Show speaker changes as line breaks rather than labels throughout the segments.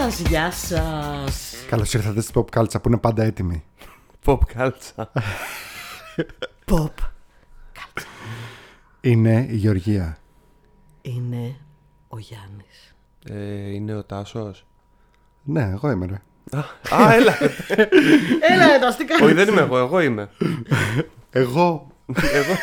σας, γεια σας.
Καλώς ήρθατε στην Pop Culture που είναι πάντα έτοιμη.
Pop κάλτσα.
Pop.
Είναι η Γεωργία.
Είναι ο Γιάννης.
ε, είναι ο Τάσος.
Ναι, εγώ είμαι ρε.
Α, έλα.
Έλα, ρε, τα τι
Όχι, δεν είμαι εγώ, εγώ είμαι.
Εγώ
Εγώ.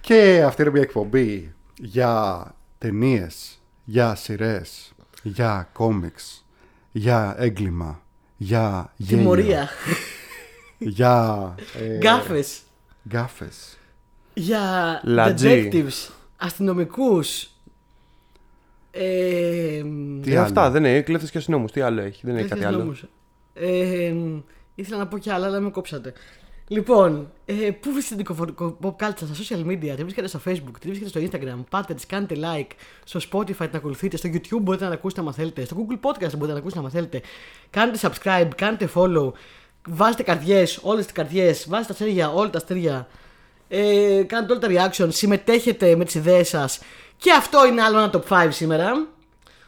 και αυτή είναι μια εκπομπή για ταινίες, για σειρές, για κόμιξ, για έγκλημα, για γέλιο,
Τιμωρία.
για ε,
Γκάφες.
γκάφες.
Για
Λατζή.
detectives. Αστυνομικούς. Ε,
Τι
Ε,
άλλο;
αυτά δεν είναι. Κλέφτες και αστυνόμους. Τι άλλο έχει. Δεν έχει κάτι άλλο.
νόμους. Ε, ήθελα να πω κι άλλα, αλλά με κόψατε. Λοιπόν, ε, πού βρίσκεται την κοφο- pop culture στα social media, τη βρίσκεται στο facebook, τη βρίσκεται στο instagram, πάτε, τη κάνετε like, στο spotify την ακολουθείτε, στο youtube μπορείτε να την ακούσετε άμα θέλετε, στο google podcast μπορείτε να την ακούσετε άμα θέλετε. Κάντε subscribe, κάντε follow, βάζετε καρδιές, όλες τις καρδιές, βάζετε τα αστέρια, όλα τα αστέρια, ε, κάντε όλα τα reaction, συμμετέχετε με τις ιδέες σας. Και αυτό είναι άλλο ένα top 5 σήμερα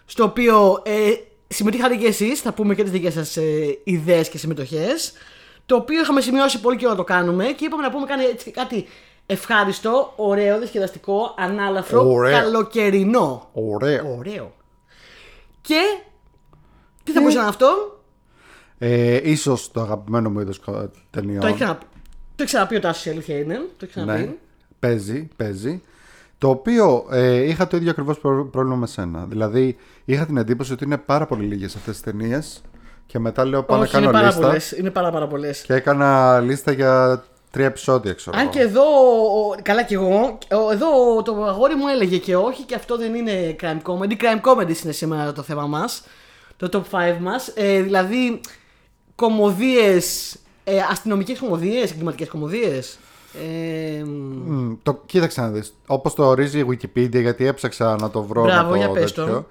στο οποίο ε, συμμετείχατε και εσείς, θα πούμε και τις δικές σας ε, ιδέες και συμμετοχές, το οποίο είχαμε σημειώσει πολύ καιρό να το κάνουμε και είπαμε να πούμε κάνει έτσι κάτι ευχάριστο, ωραίο, διασκεδαστικό, ανάλαφρο,
Ωραίο.
καλοκαιρινό.
Ωραίο.
Ωραίο. Και τι θα μπορούσε να είναι αυτό,
Ε, ίσως το αγαπημένο μου είδος κα- ταινιών.
το έχει ξαναπεί. Το έχει ξαναπεί ο Τάσος η αλήθεια είναι. Το έχει ξαναπεί.
Ναι, παίζει, παίζει. Το οποίο ε, είχα το ίδιο ακριβώς πρόβλημα με σένα. Δηλαδή, είχα την εντύπωση ότι είναι πάρα πολύ λίγες αυτές τις ταινίες. Και μετά λέω πάω να
Όχι, είναι
κάνω
πάρα
λίστα.
πολλές. Είναι πάρα, πάρα πολλές.
Και έκανα λίστα για τρία επεισόδια, ξέρω.
Αν
εγώ.
και εδώ, ο- καλά κι εγώ, ο- εδώ το αγόρι μου έλεγε και όχι και αυτό δεν είναι crime comedy. Crime comedy είναι σήμερα το θέμα μας, το top 5 μας. Ε, δηλαδή, κομμωδίες, ε, αστυνομικές κομμωδίες, εγκληματικές κομμωδίες. Ε,
Μμ, το, κοίταξε να δεις. Όπως το ορίζει η Wikipedia, γιατί έψαξα να το βρω
Μπράβο,
να
για
το
πες το.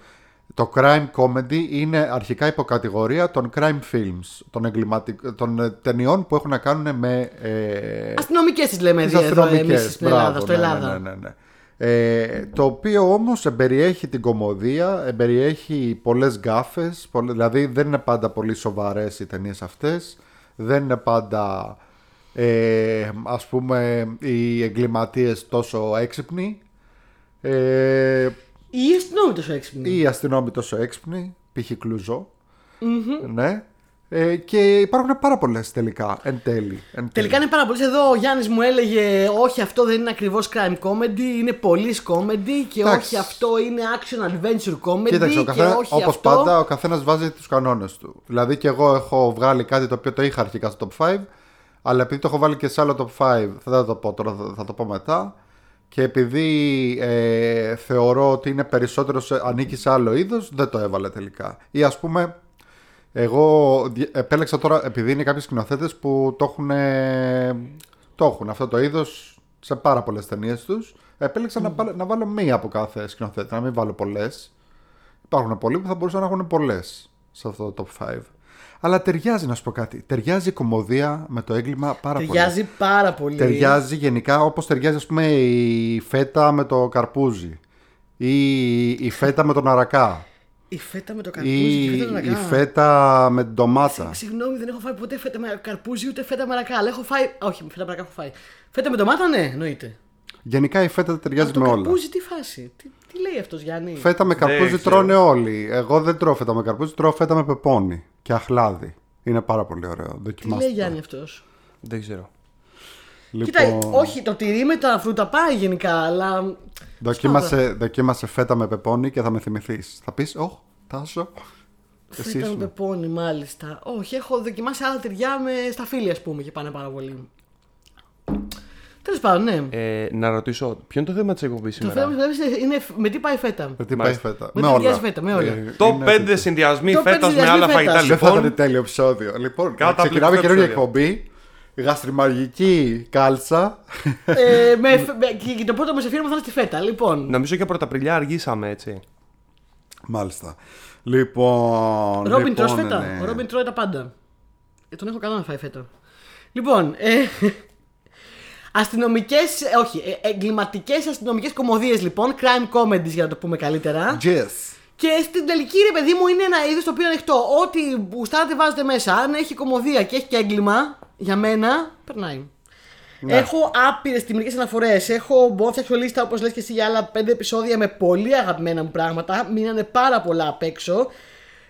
Τέτοιο. Το crime comedy είναι αρχικά υποκατηγορία των crime films, των, εγκληματικ... των ε, ταινιών που έχουν να κάνουν με ε,
αστυνομικές τις λέμε
Τις
εδώ εμείς
αστυνομικές,
στην Ελλάδα,
μπράβο,
στο
ναι,
Ελλάδα.
ναι, ναι, ναι. Ε, το οποίο όμως εμπεριέχει την κομμωδία, εμπεριέχει πολλές γκάφες, πολλ- δηλαδή δεν είναι πάντα πολύ σοβαρές οι ταινίες αυτές, δεν είναι πάντα ε, ας πούμε οι εγκληματίες τόσο έξυπνοι ε,
Ή η αστυνόμοι τόσο έξυπνοι.
ή οι αστυνόμοι τόσο έξυπνοι, π.χ. κλουζο ναι. Ε, και υπάρχουν πάρα πολλές τελικά, εν τέλει. εν τέλει.
Τελικά είναι πάρα πολλές. Εδώ ο Γιάννης μου έλεγε: Όχι, αυτό δεν είναι ακριβώς crime comedy, είναι police comedy και
Εντάξει.
όχι αυτό είναι action adventure comedy.
Κοίταξε, ο
και
καθένα,
όχι
όπως
αυτό...
πάντα, ο καθένας βάζει τους κανόνες του. Δηλαδή και εγώ έχω βγάλει κάτι το οποίο το είχα αρχικά στο top 5, αλλά επειδή το έχω βάλει και σε άλλο top 5, θα δεν το πω τώρα, θα, θα το πω μετά. Και επειδή ε, θεωρώ ότι είναι περισσότερος σε, ανήκει σε άλλο είδος, δεν το έβαλε τελικά. Ή ας πούμε, εγώ δι- επέλεξα τώρα, επειδή είναι κάποιοι σκηνοθέτες που το έχουν, ε, το έχουν αυτό το είδος σε πάρα πολλές ταινίες τους. Επέλεξα να, πάλε- να βάλω μία από κάθε σκηνοθέτη, να μην βάλω πολλές. Υπάρχουν πολλοί που θα μπορούσαν να έχουν πολλές σε αυτό το top 5. Αλλά ταιριάζει να σου πω κάτι. Ταιριάζει η κομμωδία με το έγκλημα πάρα πολύ.
Ταιριάζει πάρα πολύ.
Ταιριάζει γενικά όπως ταιριάζει ας πούμε η φέτα με το καρπούζι. Ή η φέτα με τον αρακά.
Η φέτα με το καρπούζι.
Ή
η φέτα με
η
ρακά.
φέτα με την ντομάτα.
Συγγνώμη, δεν έχω φάει ποτέ φέτα με καρπούζι ούτε φέτα με ρακά. Αλλά έχω φάει. Όχι, με φέτα με ρακά έχω φάει. Φέτα με ντομάτα, ναι, εννοείται.
Γενικά η φέτα ταιριάζει
το
με όλα.
καρπούζι, τι φάση; Τι, τι λέει αυτός Γιάννη;
Φέτα με καρπούζι
ξέρω.
τρώνε όλοι. Εγώ δεν τρώω φέτα με καρπούζι, τρώω φέτα με πεπόνι και αχλάδι. Είναι πάρα πολύ ωραίο.
Τι
Δοκιμάστε.
λέει
το.
Γιάννη αυτός;
Δεν ξέρω.
Λοιπόν,
Κοίτα, όχι, το τυρί με τα φρούτα πάει γενικά, αλλά.
δοκίμασε, δοκίμασε φέτα με πεπόνι και θα με θυμηθείς. Θα πεις, Ωχ, Τάσο. Εσύ
Φέτα με
ήσουν.
πεπόνι, μάλιστα. Όχι, έχω δοκιμάσει άλλα τυριά με στα φίλια, ας πούμε, και πάνε πάρα πολύ. Τέλος πάντων, ναι.
Ε, να ρωτήσω, ποιο είναι το θέμα της εκπομπής
Το
σήμερα;
θέμα είναι, είναι με τι πάει η φέτα;
Με τι πάει
Μάλιστα.
φέτα;
Με
Με
τι
όλα.
ταιριάζει φέτα, με όλα.
Ε,
Το
είναι
5
τέτοιο.
συνδυασμοί
Το
φέτα
πέντε
με άλλα
συνδυασμοί
φαγητά
φέτας.
Δεν θα ήταν
λοιπόν.
τέλειο επεισόδιο. Λοιπόν,
Καταπληκτικό
ξεκινάμε καινούργια
επεισόδιο.
εκπομπή. Γαστριμαργική κάλτσα.
ε, με, με, και το πρώτο μα αφιέρωμα θα είναι στη φέτα. Λοιπόν,
Νομίζω και πρωταπριλιά αργήσαμε έτσι.
Μάλιστα. Λοιπόν.
Ρόμπιν
λοιπόν,
τρως φέτα.
ναι.
Ο Ρόμπιν τρώει τα πάντα. Ε, τον έχω καλά να φάει φέτα. Λοιπόν, ε, αστυνομικές, όχι, ε, εγκληματικές αστυνομικές κομμωδίες λοιπόν, crime comedies για να το πούμε καλύτερα.
Yes.
Και στην τελική, ρε παιδί μου, είναι ένα είδος το οποίο είναι ανοιχτό. Ό,τι γουστάρετε βάζετε μέσα. Αν έχει κομμωδία και έχει και έγκλημα, για μένα, περνάει.
Ναι.
Έχω άπειρες τιμητικέ αναφορές. Έχω μπορώ να φτιάξω λίστα, όπως λες και εσύ, για άλλα πέντε επεισόδια με πολύ αγαπημένα μου πράγματα. Μείνανε πάρα πολλά απ' έξω.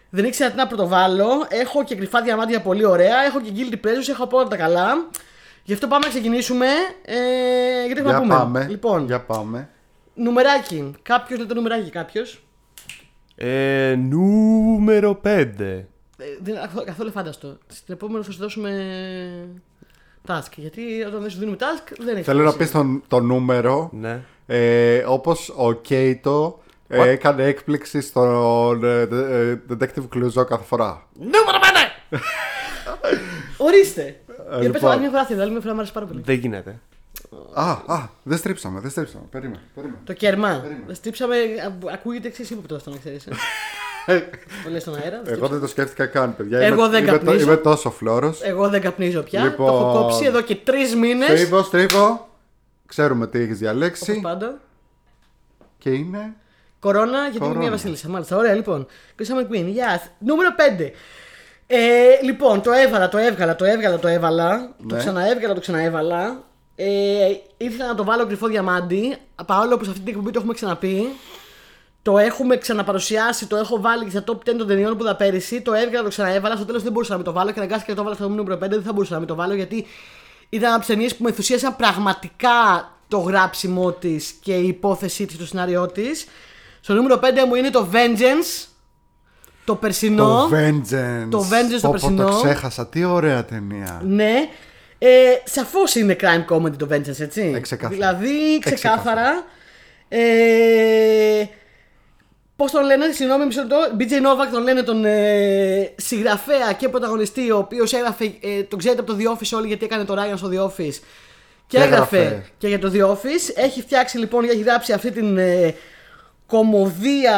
Δεν ήξερα τι να πρωτοβάλω. Έχω και κρυφά διαμάντια πολύ ωραία. Έχω και guilty pleasures. Έχω από όλα τα καλά. Γι' αυτό πάμε να ξεκινήσουμε. Ε, γιατί έχουμε
Για
να πούμε.
πάμε.
Λοιπόν,
Για πάμε.
νουμεράκι. Κάποιος λέει το νουμεράκι, κάποιος.
Ε, νούμερο 5.
Ε, δεν είναι καθόλου- καθόλου φάνταστο. Στην επόμενη θα σου δώσουμε task. Γιατί όταν δεν σου δίνουμε task δεν έχει.
Θέλω να
σημασία.
πεις τον, το νούμερο.
Ναι.
Ε, όπως ο Κέιτο ε,
What?
έκανε έκπληξη στον ε, ε, Detective Clouseau κάθε φορά.
Νούμερο 5! Ορίστε. Για πες
λοιπόν.
άλλη μια φορά, θέλω, άλλη μια φορά μου άρεσε πάρα πολύ.
Δεν γίνεται.
Α, α, δεν στρίψαμε, δεν στρίψαμε. Περίμενε, περίμενε.
Το κέρμα. Στρίψαμε, α- ακούγεται εξή ύποπτος αυτό να ξέρεις. Το λες στον αέρα.
Εγώ δεν το σκέφτηκα καν, παιδιά.
Εγώ
είμαι,
δεν
είμαι,
καπνίζω.
είμαι τόσο φλόρος.
Εγώ δεν καπνίζω πια.
Λοιπόν.
Το έχω κόψει εδώ και τρεις μήνες.
Στρίβω, στρίβω. Ξέρουμε τι έχεις
Όπως
διαλέξει.
πάντα.
Και είναι...
Κορώνα γιατί είναι
Κορώνα.
μια βασίλισσα. Μάλιστα, ωραία λοιπόν. Κρίσαμε Queen. Γεια. Νούμερο 5. Ε, λοιπόν, το έβαλα, το έβγαλα, το έβγαλα, το έβαλα. Το
Ναι.
ξαναέβγαλα, το ξαναέβαλα. Ε, ήθελα να το βάλω κρυφό διαμάντι. Παρόλο που σε αυτή την εκπομπή το έχουμε ξαναπεί. Το έχουμε ξαναπαρουσιάσει, το έχω βάλει και στα top 10 των ταινιών που είδα πέρυσι. Το έβγαλα, το ξαναέβαλα. Στο τέλος δεν μπορούσα να μην το βάλω και αναγκάστηκα και το βάλα στο νούμερο 5. Δεν θα μπορούσα να μην το βάλω γιατί ήταν από τις ταινίες που με ενθουσίασαν πραγματικά το γράψιμό της και η υπόθεσή της, το σενάριό της. Στο νούμερο 5 μου είναι το Vengeance. Το περσινό.
Το Vengeance.
Το Vengeance το
Πω, πω,
περσινό.
Το ξέχασα, τι ωραία ταινία.
Ναι. Ε, Σαφώς είναι crime comedy το Vengeance, έτσι.
Ε, ξεκάθαρα.
Δηλαδή,
Ε,
ξεκάθαρα. Ε, Πώς τον λένε, συγγνώμη, μισό λεπτό. BJ Novak τον λένε τον ε, συγγραφέα και πρωταγωνιστή, ο οποίος έγραφε. Ε, τον ξέρετε από το The Office όλοι γιατί έκανε το Ryan στο The Office. Και,
Και
έγραφε
έγραφε.
και για το The Office. Έχει φτιάξει λοιπόν, έχει γράψει αυτή την ε, κομμωδία.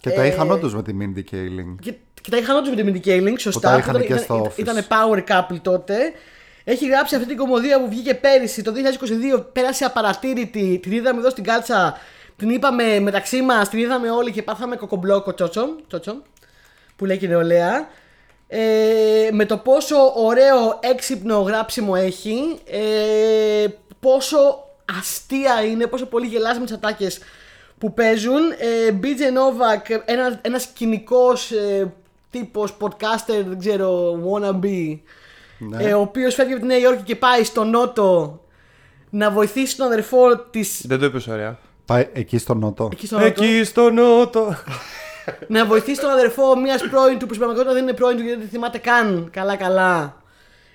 Και τα
ε,
είχαν όντως με τη Mindy Kaling.
και, και τα είχαν όντως με τη Mindy Kaling, σωστά.
τα είχαν
Ήταν-
και
ήταν-
στο
ήταν,
Office.
power couple τότε. Έχει γράψει αυτή την κομμωδία που βγήκε πέρυσι, το 2022. Πέρασε απαρατήρητη. Την είδαμε εδώ στην κάλτσα. Την είπαμε μεταξύ μας, την είδαμε όλοι και πάθαμε κοκομπλόκο τσότσο. τσότσο που λέει και η νεολαία. Ε, με το πόσο ωραίο έξυπνο γράψιμο έχει. Ε, πόσο αστεία είναι, πόσο πολύ γελάς με τις ατάκες που παίζουν. Ε, BJ Novak, ένα, ένας κοινικός ε, τύπος podcaster, δεν ξέρω, wannabe,
Ναι.
ε, ο οποίος φεύγει από τη Νέα Υόρκη και πάει στο Νότο να βοηθήσει τον αδερφό της
Δεν το είπες ωραία.
Πάει εκεί στο Νότο.
εκεί στο Νότο,
Εκεί στο νότο.
να βοηθήσει τον αδερφό μιας πρώην του που στην πραγματικότητα δεν είναι πρώην του γιατί δεν θυμάται καν καλά-καλά.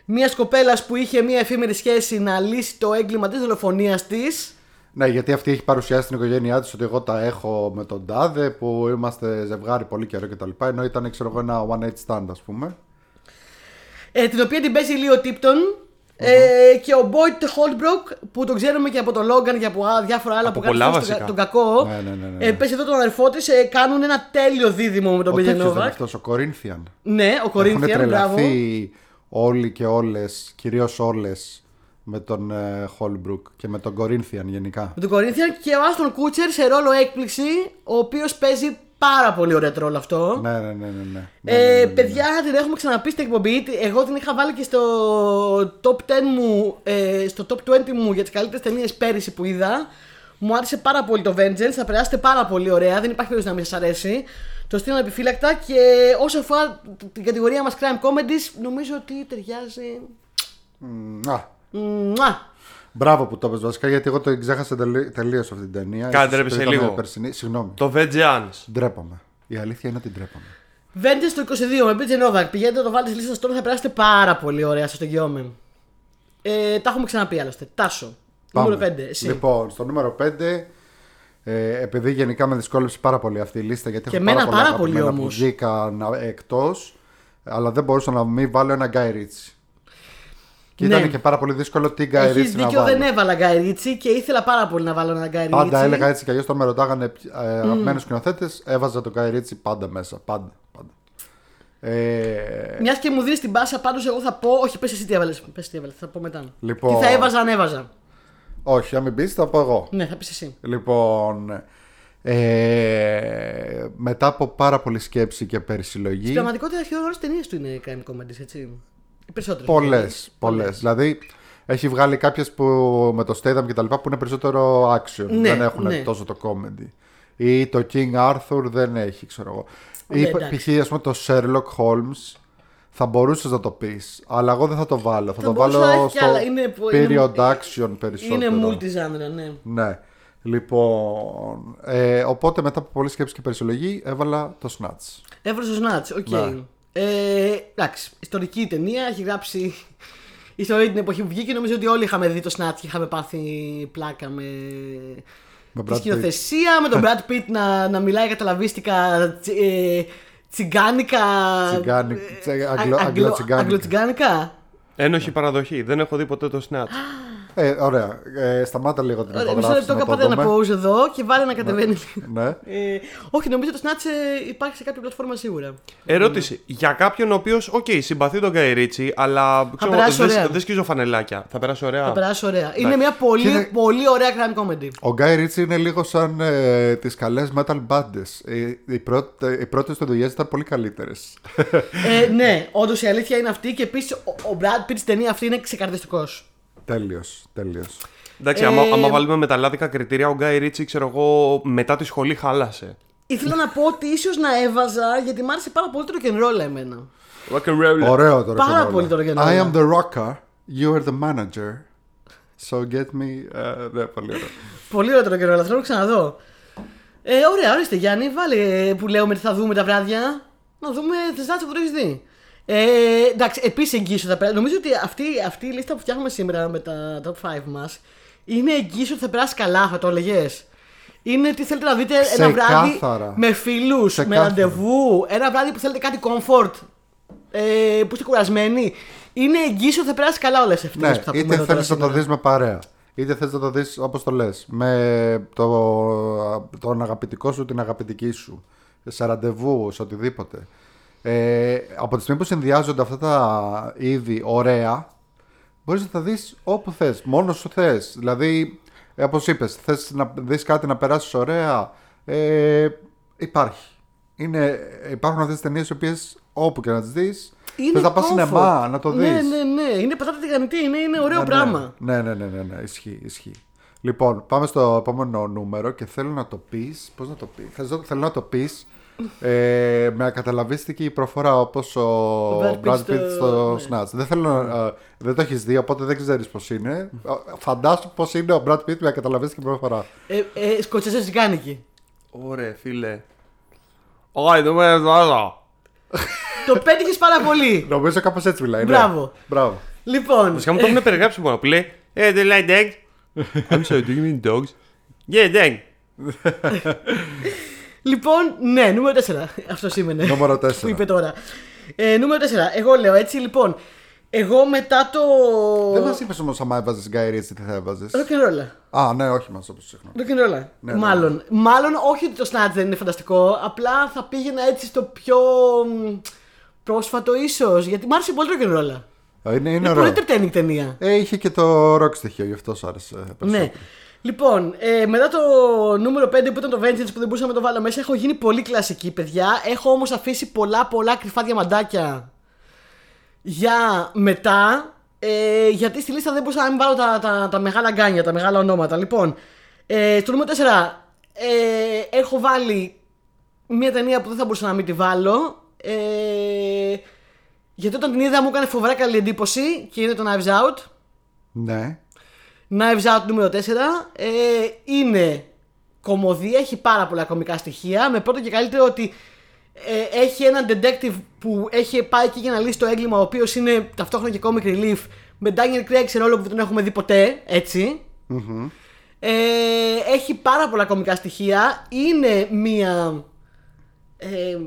Μιας κοπέλας που είχε μια εφήμερη σχέση να λύσει το έγκλημα της δολοφονίας της.
Ναι, γιατί αυτή έχει παρουσιάσει στην οικογένειά της ότι εγώ τα έχω με τον Τάδε που είμαστε ζευγάρι πολύ καιρό κτλ. Ενώ ήταν, ξέρω εγώ, ένα one night stand, ας πούμε.
Ε, την οποία την παίζει Λίο Τίπτον. Ε, και ο Boyd Holdbrook που τον ξέρουμε και από τον Logan και από α, διάφορα άλλα
Από
που κάνει
πολλά
αυτός τον,
βασικά.
τον κακό.
Ναι, ναι, ναι, ναι.
Ε, παίζει εδώ τον αδερφό της. Ε, κάνουν ένα τέλειο δίδυμο με τον
Ο
Billy
τέτοιος δεν είναι
Novak.
αυτός, ο Corinthian.
Ναι, ο
Έχουν
Corinthian, μπράβο.
τρελαθεί όλοι και όλες, κυρίως όλες, με τον ε, Holbrook και με τον Corinthian γενικά.
Με τον Corinthian και ο Άστον Κούτσερ σε ρόλο έκπληξη, ο οποίος παίζει πάρα πολύ ωραίο ρόλο αυτό.
Ναι, ναι, ναι, ναι. ναι.
Ε,
Ναι, ναι, ναι, ναι.
παιδιά, την έχουμε ξαναπεί στην εκπομπή. Εγώ την είχα βάλει και στο top 10 μου, ε, στο top 20 μου για τις καλύτερες ταινίες πέρυσι που είδα. Μου άρεσε πάρα πολύ το Vengeance, θα περάσετε πάρα πολύ ωραία. Δεν υπάρχει περίπτωση να μην σας αρέσει. Το στείλω επιφύλακτα και όσο αφορά την κατηγορία μας crime comedies, νομίζω ότι ταιριάζει.
Μ, α,
Μουα.
Μπράβο που το είπες βασικά γιατί εγώ το ξέχασα τελείως αυτή την ταινία.
Κάντε,
Ίσως
ρε,
το
σε
είδαμε
λίγο.
Περσινή. Συγγνώμη.
Το Vengeance.
Ντρέπαμε. Η αλήθεια είναι ότι ντρέπαμε.
Vengeance το 22 με BJ Novak. Πηγαίνετε να το βάλετε στη λίστα τώρα, θα περάσετε πάρα πολύ ωραία. Σα το εγγυώμαι. Ε, τα έχουμε ξαναπεί άλλωστε. Τάσο. Νούμερο 5. Εσύ.
Λοιπόν, στο νούμερο 5, ε, επειδή γενικά με δυσκόλεψε πάρα πολύ αυτή η λίστα γιατί
Και
έχω
εμένα
πάρα, πολλά
πάρα πολύ
αγαπημένα που
όμως.
βγήκαν εκτός, αλλά δεν μπορούσα να μην βάλω ένα Guy Ritchie. Και
Ναι.
ήταν και πάρα πολύ δύσκολο τι Guy
Έχει
Ritchie να
δίκιο,
βάλω.
δεν έβαλα Guy Ritchie και ήθελα πάρα πολύ να βάλω ένα Guy Ritchie.
Πάντα έλεγα έτσι κι αλλιώς όταν με ρωτάγανε ε, αγαπημένους σκηνοθέτες, έβαζα τον Guy Ritchie πάντα μέσα. Πάντα. πάντα. Ε,
Μιας και μου δίνεις την πάσα, πάντως εγώ θα πω. Όχι, πες εσύ τι έβαλες. Πες τι έβαλες, θα πω μετά.
Λοιπόν.
Τι θα έβαζα αν έβαζα.
όχι, αν μην πεις, θα πω εγώ.
Ναι, θα πεις εσύ.
Λοιπόν, Ε, μετά από πάρα πολλή σκέψη και περισυλλογή.
Στην πραγματικότητα, σχεδόν όλε τι ταινίε του είναι crime comedies, έτσι. Οι περισσότερε.
Πολλές. Πολλές. Δηλαδή, έχει βγάλει κάποιες που με το Statham και τα λοιπά που είναι περισσότερο action.
Ναι,
δεν έχουν
ναι.
τόσο το comedy. Ή το King Arthur δεν έχει, ξέρω εγώ.
Ναι,
Ή
εντάξει.
π.χ. ας πούμε το Sherlock Holmes θα μπορούσες να το πεις, αλλά εγώ δεν θα το βάλω. Θα,
Θα
το
μπορούσε να
βάλω
έχει κι
στο
άλλα. Είναι που-
period
είναι-
action περισσότερο.
Είναι multi-genre, ναι.
Ναι. Λοιπόν, ε, οπότε μετά από πολλή σκέψη και περισυλλογή έβαλα το Snatch.
Έβρος ο Snatch, OK.
Ναι.
Ε, εντάξει, ιστορική ταινία, έχει γράψει ιστορία την εποχή που βγήκε. Νομίζω ότι όλοι είχαμε δει το Snatch και είχαμε πάθει πλάκα με,
Με
τη
Brad Pitt.
σκηνοθεσία, με τον Brad Pitt να, να μιλάει ακαταλαβίστικα τσι- ε, τσιγκάνικα.
Τσιγκάνι-
ε,
τσι-
α-
αγγλο-
αγγλο-
αγγλοτσιγκάνικα.
αγγλοτσιγκάνικα.
Ένοχη παραδοχή. Δεν έχω δει ποτέ το Snatch.
Ε, ωραία. Ε, σταμάτα λίγο την
Ωραία, μισό
ηχογράφηση
λεπτό
να το
κάπου ένα
δούμε.
pause εδώ και βάλε να κατεβαίνει.
Ναι.
Ε, όχι, νομίζω ότι το Snatch ε, υπάρχει σε κάποια πλατφόρμα σίγουρα.
Ερώτηση. Για κάποιον ο οποίος, οκ, συμπαθεί τον Γκάι Ρίτσι, αλλά ξέρω,
περάσει ωραία.
δεν δεν σκίζω φανελάκια. Θα περάσει ωραία.
Θα περάσει ωραία. Είναι μια πολύ,
Κοίτα-
πολύ ωραία crime comedy.
Ο Γκάι Ρίτσι είναι λίγο σαν ε, τις καλές metal bands. Ε, οι, πρώτες, οι πρώτες του δουλειές ήταν πολύ καλύτερες.
ε, ναι, όντως η αλήθεια είναι αυτή και επίσης ο, ο Brad Pitt στην ταινία αυτή είναι ξεκαρδιστικός.
Τέλειος, τέλειος.
Εντάξει,
Ε,
άμα, άμα βάλουμε με τα λάδικα κριτήρια, ο Γκάι Ρίτσι, ξέρω εγώ, μετά τη σχολή χάλασε.
Ήθελα να πω ότι ίσως να έβαζα γιατί μ' άρεσε πάρα πολύ το rock and roll εμένα.
Rock and roll.
Ωραίο το
Πάρα
rock'n'roll.
πολύ το rock'n'roll.
I am the rocker, you are the manager. So get me... ε, ναι, πολύ ωραίο.
Πολύ ωραίο το rock and roll, θέλω να το ξαναδώ. Ε, ωραία, ορίστε Γιάννη, βάλε που λέμε τι θα δούμε τα βράδια. Να δούμε τι δάτσε που το έχεις δει. Ε, εντάξει, επίσης εγγύσου θα περάσει. Νομίζω ότι αυτή, αυτή η λίστα που φτιάχνουμε σήμερα με τα top 5 μας είναι εγγύσου ότι θα περάσει καλά, θα το έλεγες. Είναι τι θέλετε να δείτε ένα βράδυ
Ξεκάθαρα.
με φίλους, με
Ξεκάθαρα.
ραντεβού. Ένα βράδυ που θέλετε κάτι comfort. Ε, που είστε κουρασμένοι. Είναι εγγύσου ότι θα περάσει καλά όλες αυτές
Ναι,
που θα πούμε
είτε
εδώ τώρα
θέλεις να το
σήμερα.
δεις με παρέα. Είτε θες να το δεις όπως το λες. Με το, τον αγαπητικό σου, την αγαπητική σου. Σε ραντεβού, σε οτιδήποτε. Ε, από τη στιγμή που συνδυάζονται αυτά τα είδη ωραία, μπορείς να τα δεις όπου θες. Μόνος σου θες. Δηλαδή, ε, όπως είπες, θες να δεις κάτι να περάσεις ωραία. Ε, υπάρχει. Είναι, υπάρχουν αυτές τις ταινίες οι οποίες όπου και να τις δεις, θες να πας
comfort.
σινεμά, να το δεις.
Ναι, ναι, ναι. Είναι πατάτα τηγανιτή, είναι, είναι ωραίο
Ναι,
πράγμα.
Ναι, ναι, ναι, ναι, ναι, ισχύει, ισχύει. Λοιπόν, πάμε στο επόμενο νούμερο και θέλω να το πεις. Πώς να το πεις, θέλω, θέλω να το πεις ε, με ακαταλαβίστικη προφορά όπως ο,
Brad Pitt
Brad
στο-
Pitt στο
ναι.
Snatch. Δεν, θέλω, να- ε, δεν το έχεις δει, οπότε δεν ξέρεις πώς είναι. Ε, Φαντάσου πώς είναι ο Brad Pitt με ακαταλαβίστικη προφορά.
Ε, ε, Σκοτσέζες ζυγάνικη.
Ωραία, φίλε. Όχι, δεν με βάζω.
το πέτυχες πάρα πολύ.
Νομίζω κάπως έτσι μιλάει. ναι.
Μπράβο.
Μπράβο.
λοιπόν,
Βασικά μου το έχουν περιγράψει μόνο που λέει Ε, do you like dogs? I'm sorry, do you mean dogs? Yeah, dog.
λοιπόν, ναι, νούμερο 4. Αυτό σήμαινε.
Νούμερο
που
4.
είπε τώρα. Ε, νούμερο 4. Εγώ λέω έτσι, λοιπόν. Εγώ μετά το.
Δεν μας είπες όμως, άμα έβαζες Guy Ritchie, τι θα έβαζες;
Rock'n'roll.
Α, ναι, όχι μας όπω συχνά.
Rock'n'roll.
ναι.
Μάλλον. Μάλλον όχι ότι το Snatch δεν είναι φανταστικό. Απλά θα πήγαινα έτσι στο πιο μ, πρόσφατο ίσως. Γιατί μου άρεσε πολύ το rock'n'roll.
Ε, Είναι, είναι
Είναι
ωραίο.
πολύ entertaining ταινία.
Ε, είχε και το rock στοιχείο, γι' αυτό σ' άρεσε περισσότερο.
Ναι. Λοιπόν, ε, μετά το νούμερο 5 που ήταν το Vengeance που δεν μπορούσαμε να το βάλω μέσα, έχω γίνει πολύ κλασική, παιδιά. Έχω όμως αφήσει πολλά πολλά κρυφά διαμαντάκια για μετά. Ε, γιατί στη λίστα δεν μπορούσα να μην βάλω τα, τα, τα μεγάλα γκάνια, τα μεγάλα ονόματα. Λοιπόν, ε, στο νούμερο 4 ε, έχω βάλει μια ταινία που δεν θα μπορούσα να μην τη βάλω. Ε, γιατί όταν την είδα μου έκανε φοβερά καλή εντύπωση και είναι το Knives Out.
Ναι.
Knives Out νούμερο 4 ε, είναι κομμωδία, έχει πάρα πολλά κομικά στοιχεία. Με πρώτο και καλύτερο ότι ε, έχει έναν detective που έχει πάει εκεί για να λύσει το έγκλημα, ο οποίος είναι ταυτόχρονα και comic relief, με Daniel Craig σε ρόλο που δεν τον έχουμε δει ποτέ, έτσι. Ε, έχει πάρα πολλά κομικά στοιχεία. Είναι μία ε,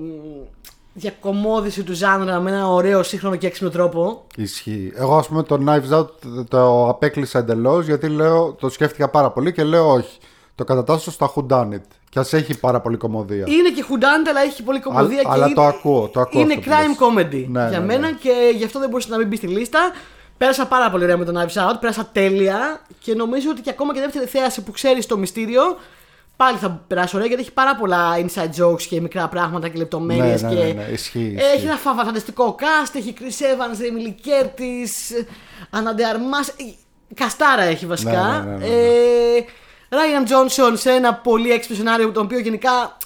διακομόδηση του ζάνρα με ένα ωραίο σύγχρονο και έξυπνο τρόπο.
Ισχύει. Εγώ, ας πούμε, το Knives Out το απέκλεισα εντελώς γιατί λέω, το σκέφτηκα πάρα πολύ και λέω όχι. Το κατατάσσω στα Who Done It. Και ας έχει πάρα πολύ κομμωδία.
Είναι και χουντάντα, αλλά έχει πολύ κομμωδία.
Α-
και
αλλά
είναι,
το ακούω, το ακούω
Είναι
αυτό που
crime
λες.
comedy
Ναι,
για
ναι,
μένα
ναι.
και γι' αυτό δεν μπορούσε να μην μπει στη λίστα. Πέρασα πάρα πολύ ωραία με τον Knives Out, πέρασα τέλεια και νομίζω ότι και ακόμα και δεύτερη θέαση που ξέρεις το μυστήριο πάλι θα περάσει ωραία γιατί έχει πάρα πολλά inside jokes και μικρά πράγματα και λεπτομέρειες.
Ναι, ναι,
και...
ναι, ναι, ισχύει,
Έχει
ισχύει.
ένα φα- φανταστικό cast, έχει Chris Evans, Emily Curtis, Anna de Armas. ε, Καστάρα έχει βασικά.
Ναι, ναι, ναι, ναι, ναι.
Ε, Ryan Johnson σε ένα πολύ έξυπνο σενάριο, το οποίο γενικά